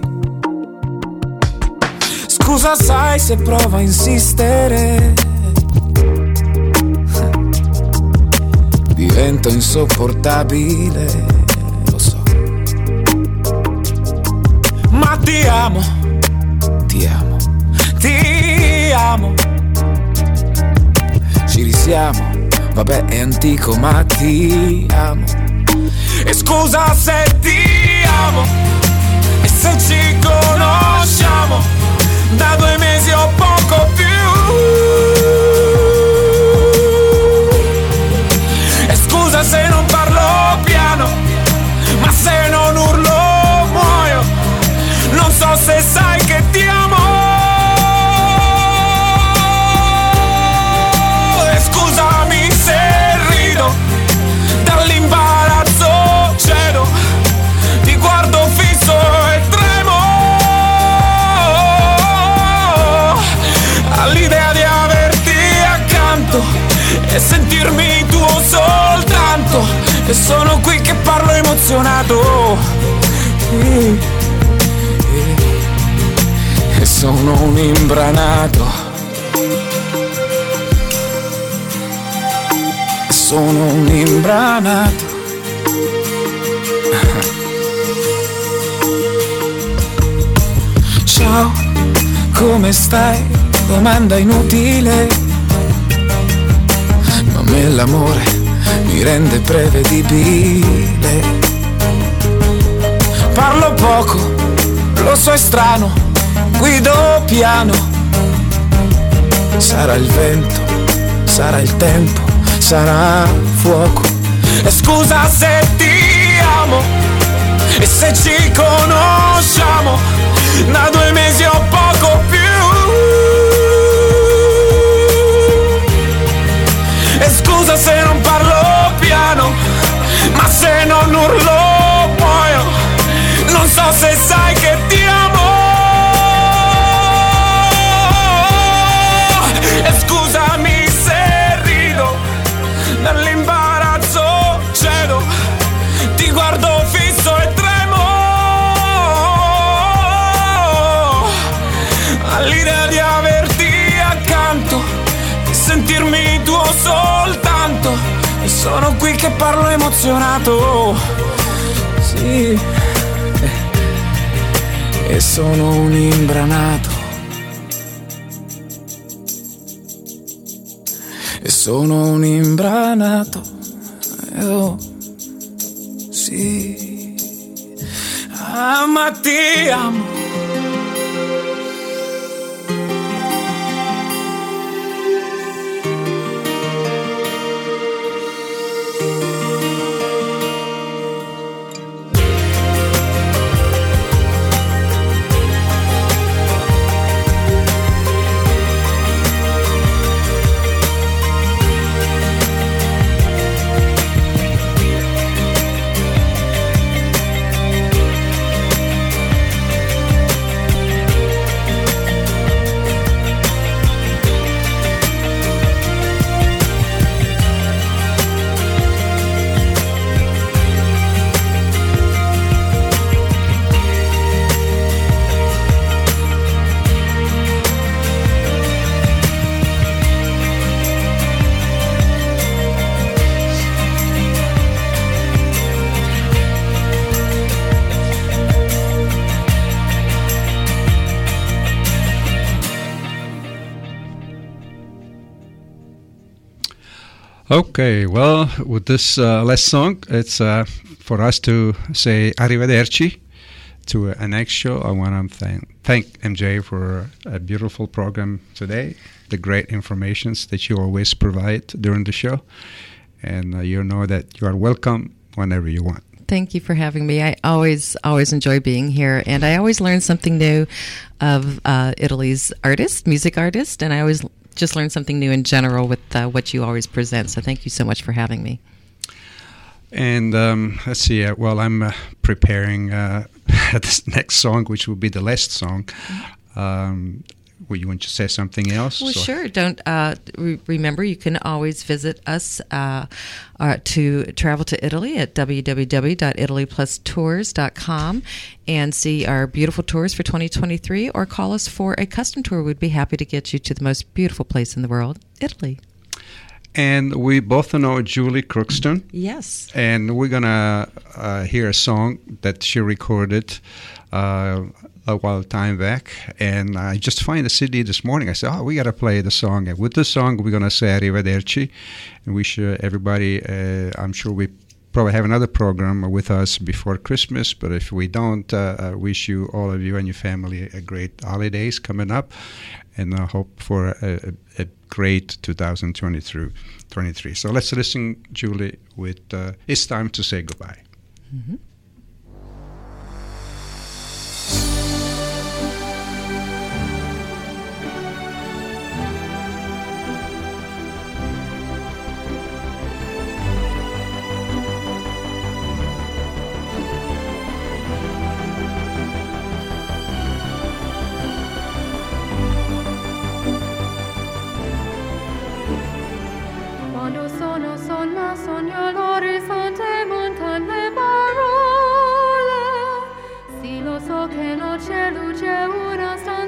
Scusa, sai se provo a insistere. Divento insopportabile, lo so. Ma ti amo, ti amo, ti amo. siamo, vabbè è antico ma ti amo. E scusa se ti amo, e se ci conosciamo, da due mesi o poco più. Piano, ma se non urlo muoio, non so se sai E sono qui che parlo emozionato. E sono un imbranato. E sono un imbranato. Ciao, come stai? Domanda inutile. Ma me l'amore mi rende prevedibile. Parlo poco, lo so è strano, guido piano. Sarà il vento, sarà il tempo, sarà fuoco. E scusa se ti amo, e se ci conosciamo, da due mesi o poco più. E scusa se non parlo ma se non urlo muoio. Non so se sai che ti amo. E scusami se rido, dall'imbarazzo sono qui che parlo emozionato. Sì. E sono un imbranato. E sono un imbranato. Oh, sì. Ah, ma ti amo. Okay, well, with this uh, last song, it's uh, for us to say arrivederci to a next show. I want to thank, thank MJ for a beautiful program today, the great informations that you always provide during the show, and uh, you know that you are welcome whenever you want. Thank you for having me. I always, always enjoy being here, and I always learn something new of uh, Italy's artist, music artist, and I always just learn something new in general with uh, what you always present. So thank you so much for having me. And um, let's see. Uh, well, I'm uh, preparing uh, this next song, which will be the last song. Um, would you want to say something else? Well, sure. Don't uh, re- remember you can always visit us uh, uh, to travel to Italy at www.italyplustours.com and see our beautiful tours for 2023, or call us for a custom tour. We'd be happy to get you to the most beautiful place in the world, Italy. And we both know Julie Crookston. Yes. And we're going to uh, hear a song that she recorded uh, a while time back, and I just find the CD this morning. I said, "Oh, we got to play the song." And with the song, we're gonna say "Arrivederci," and wish uh, everybody. Uh, I'm sure we probably have another program with us before Christmas, but if we don't, uh, I wish you all of you and your family a great holidays coming up, and I hope for a, a, a great 2023. 23. So let's listen, Julie, with uh, "It's Time to Say Goodbye." Mm-hmm. Parole. Sì, lo so che non c'è luce, una stanza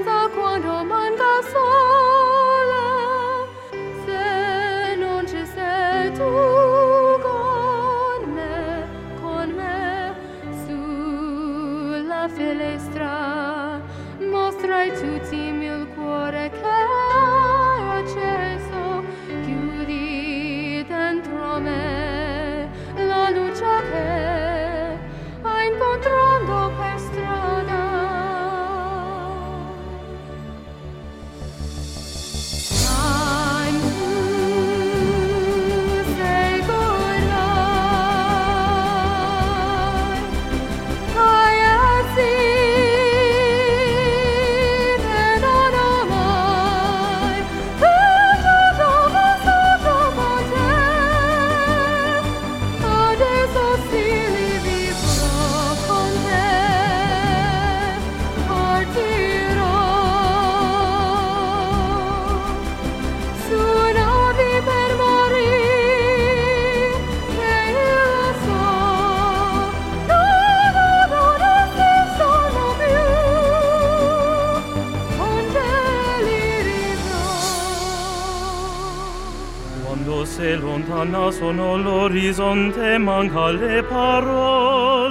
lontana sono l'orizzonte, manca le parole.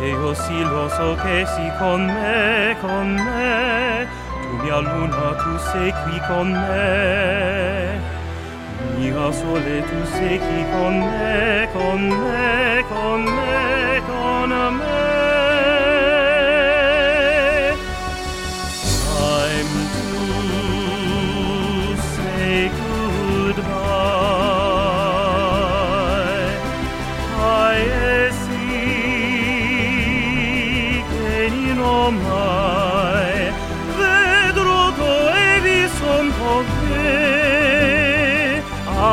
E io sì lo so che sei con me, con me. Tu mia luna, tu sei qui con me. Mia sole, tu sei qui con me, con me, con me,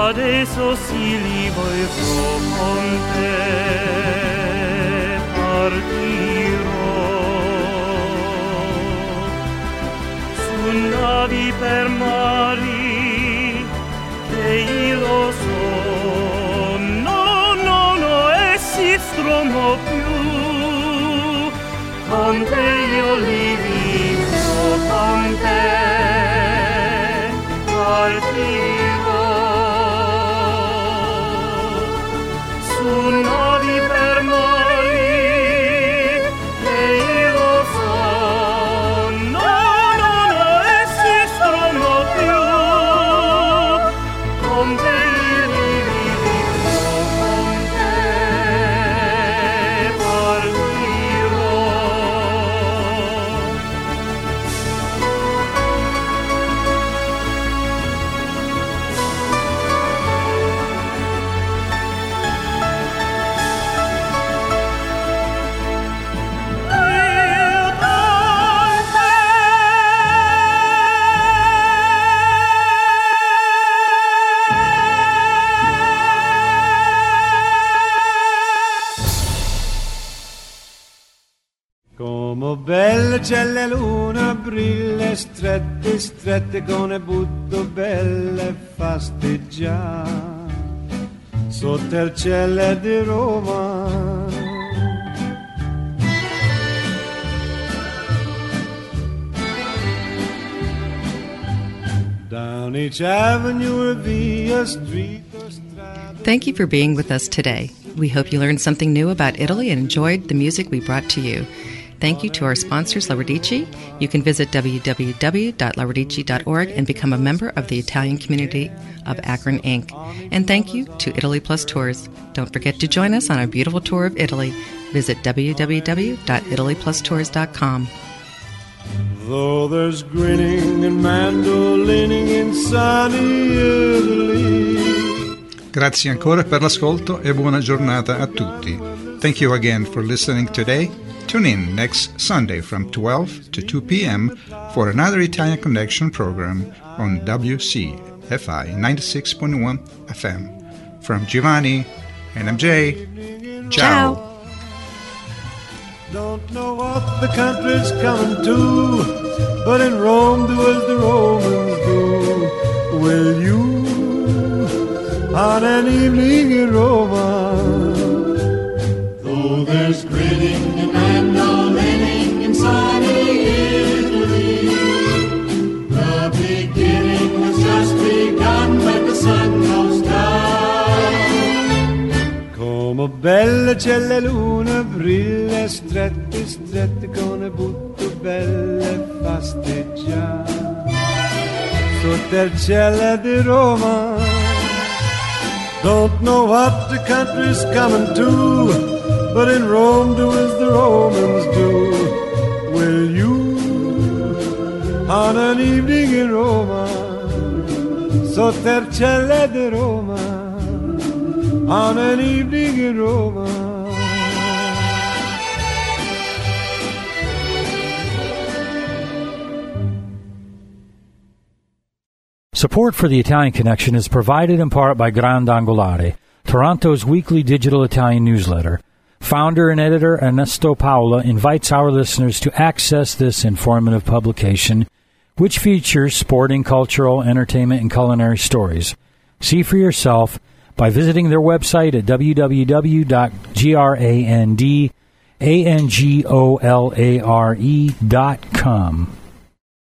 Adesso sì li voglio con te. Partirò su navi per mari che io lo so. No no no esistono più. Con te io li strette con le butto belle fasteggiare sotto il cielo di Roma. Down each avenue or via street or strada. Thank you for being with us today. We hope you learned something new about Italy and enjoyed the music we brought to you. Thank you to our sponsors, La Radici. You can visit www.laradici.org and become a member of the Italian community of Akron Inc. And thank you to Italy Plus Tours. Don't forget to join us on a beautiful tour of Italy. Visit www.italyplustours.com. Though there's grinning and mandolining in sunny Italy. Grazie ancora per l'ascolto e buona giornata a tutti. Thank you again for listening today. Tune in next Sunday from 12 to 2 p.m. for another Italian Connection program on WCFI 96.1 FM. From Giovanni and MJ, ciao. Don't know what the country's coming to, but in Rome do as the Romans do. Will you, on an evening in Roma, Though there's grinning belle c'è luna, brilla strette, strette con le butto belle fasteggiare. Sotto il cielo di Roma, don't know what the country's coming to, but in Rome do as the Romans do. Will you, on an evening in Roma, sotto il cielo di Roma, on an evening in Roma. Support for the Italian Connection is provided in part by Grand Angolare, Toronto's weekly digital Italian newsletter. Founder and editor Ernesto Paola invites our listeners to access this informative publication, which features sporting, cultural, entertainment, and culinary stories. See for yourself by visiting their website at www.grandangolare.com.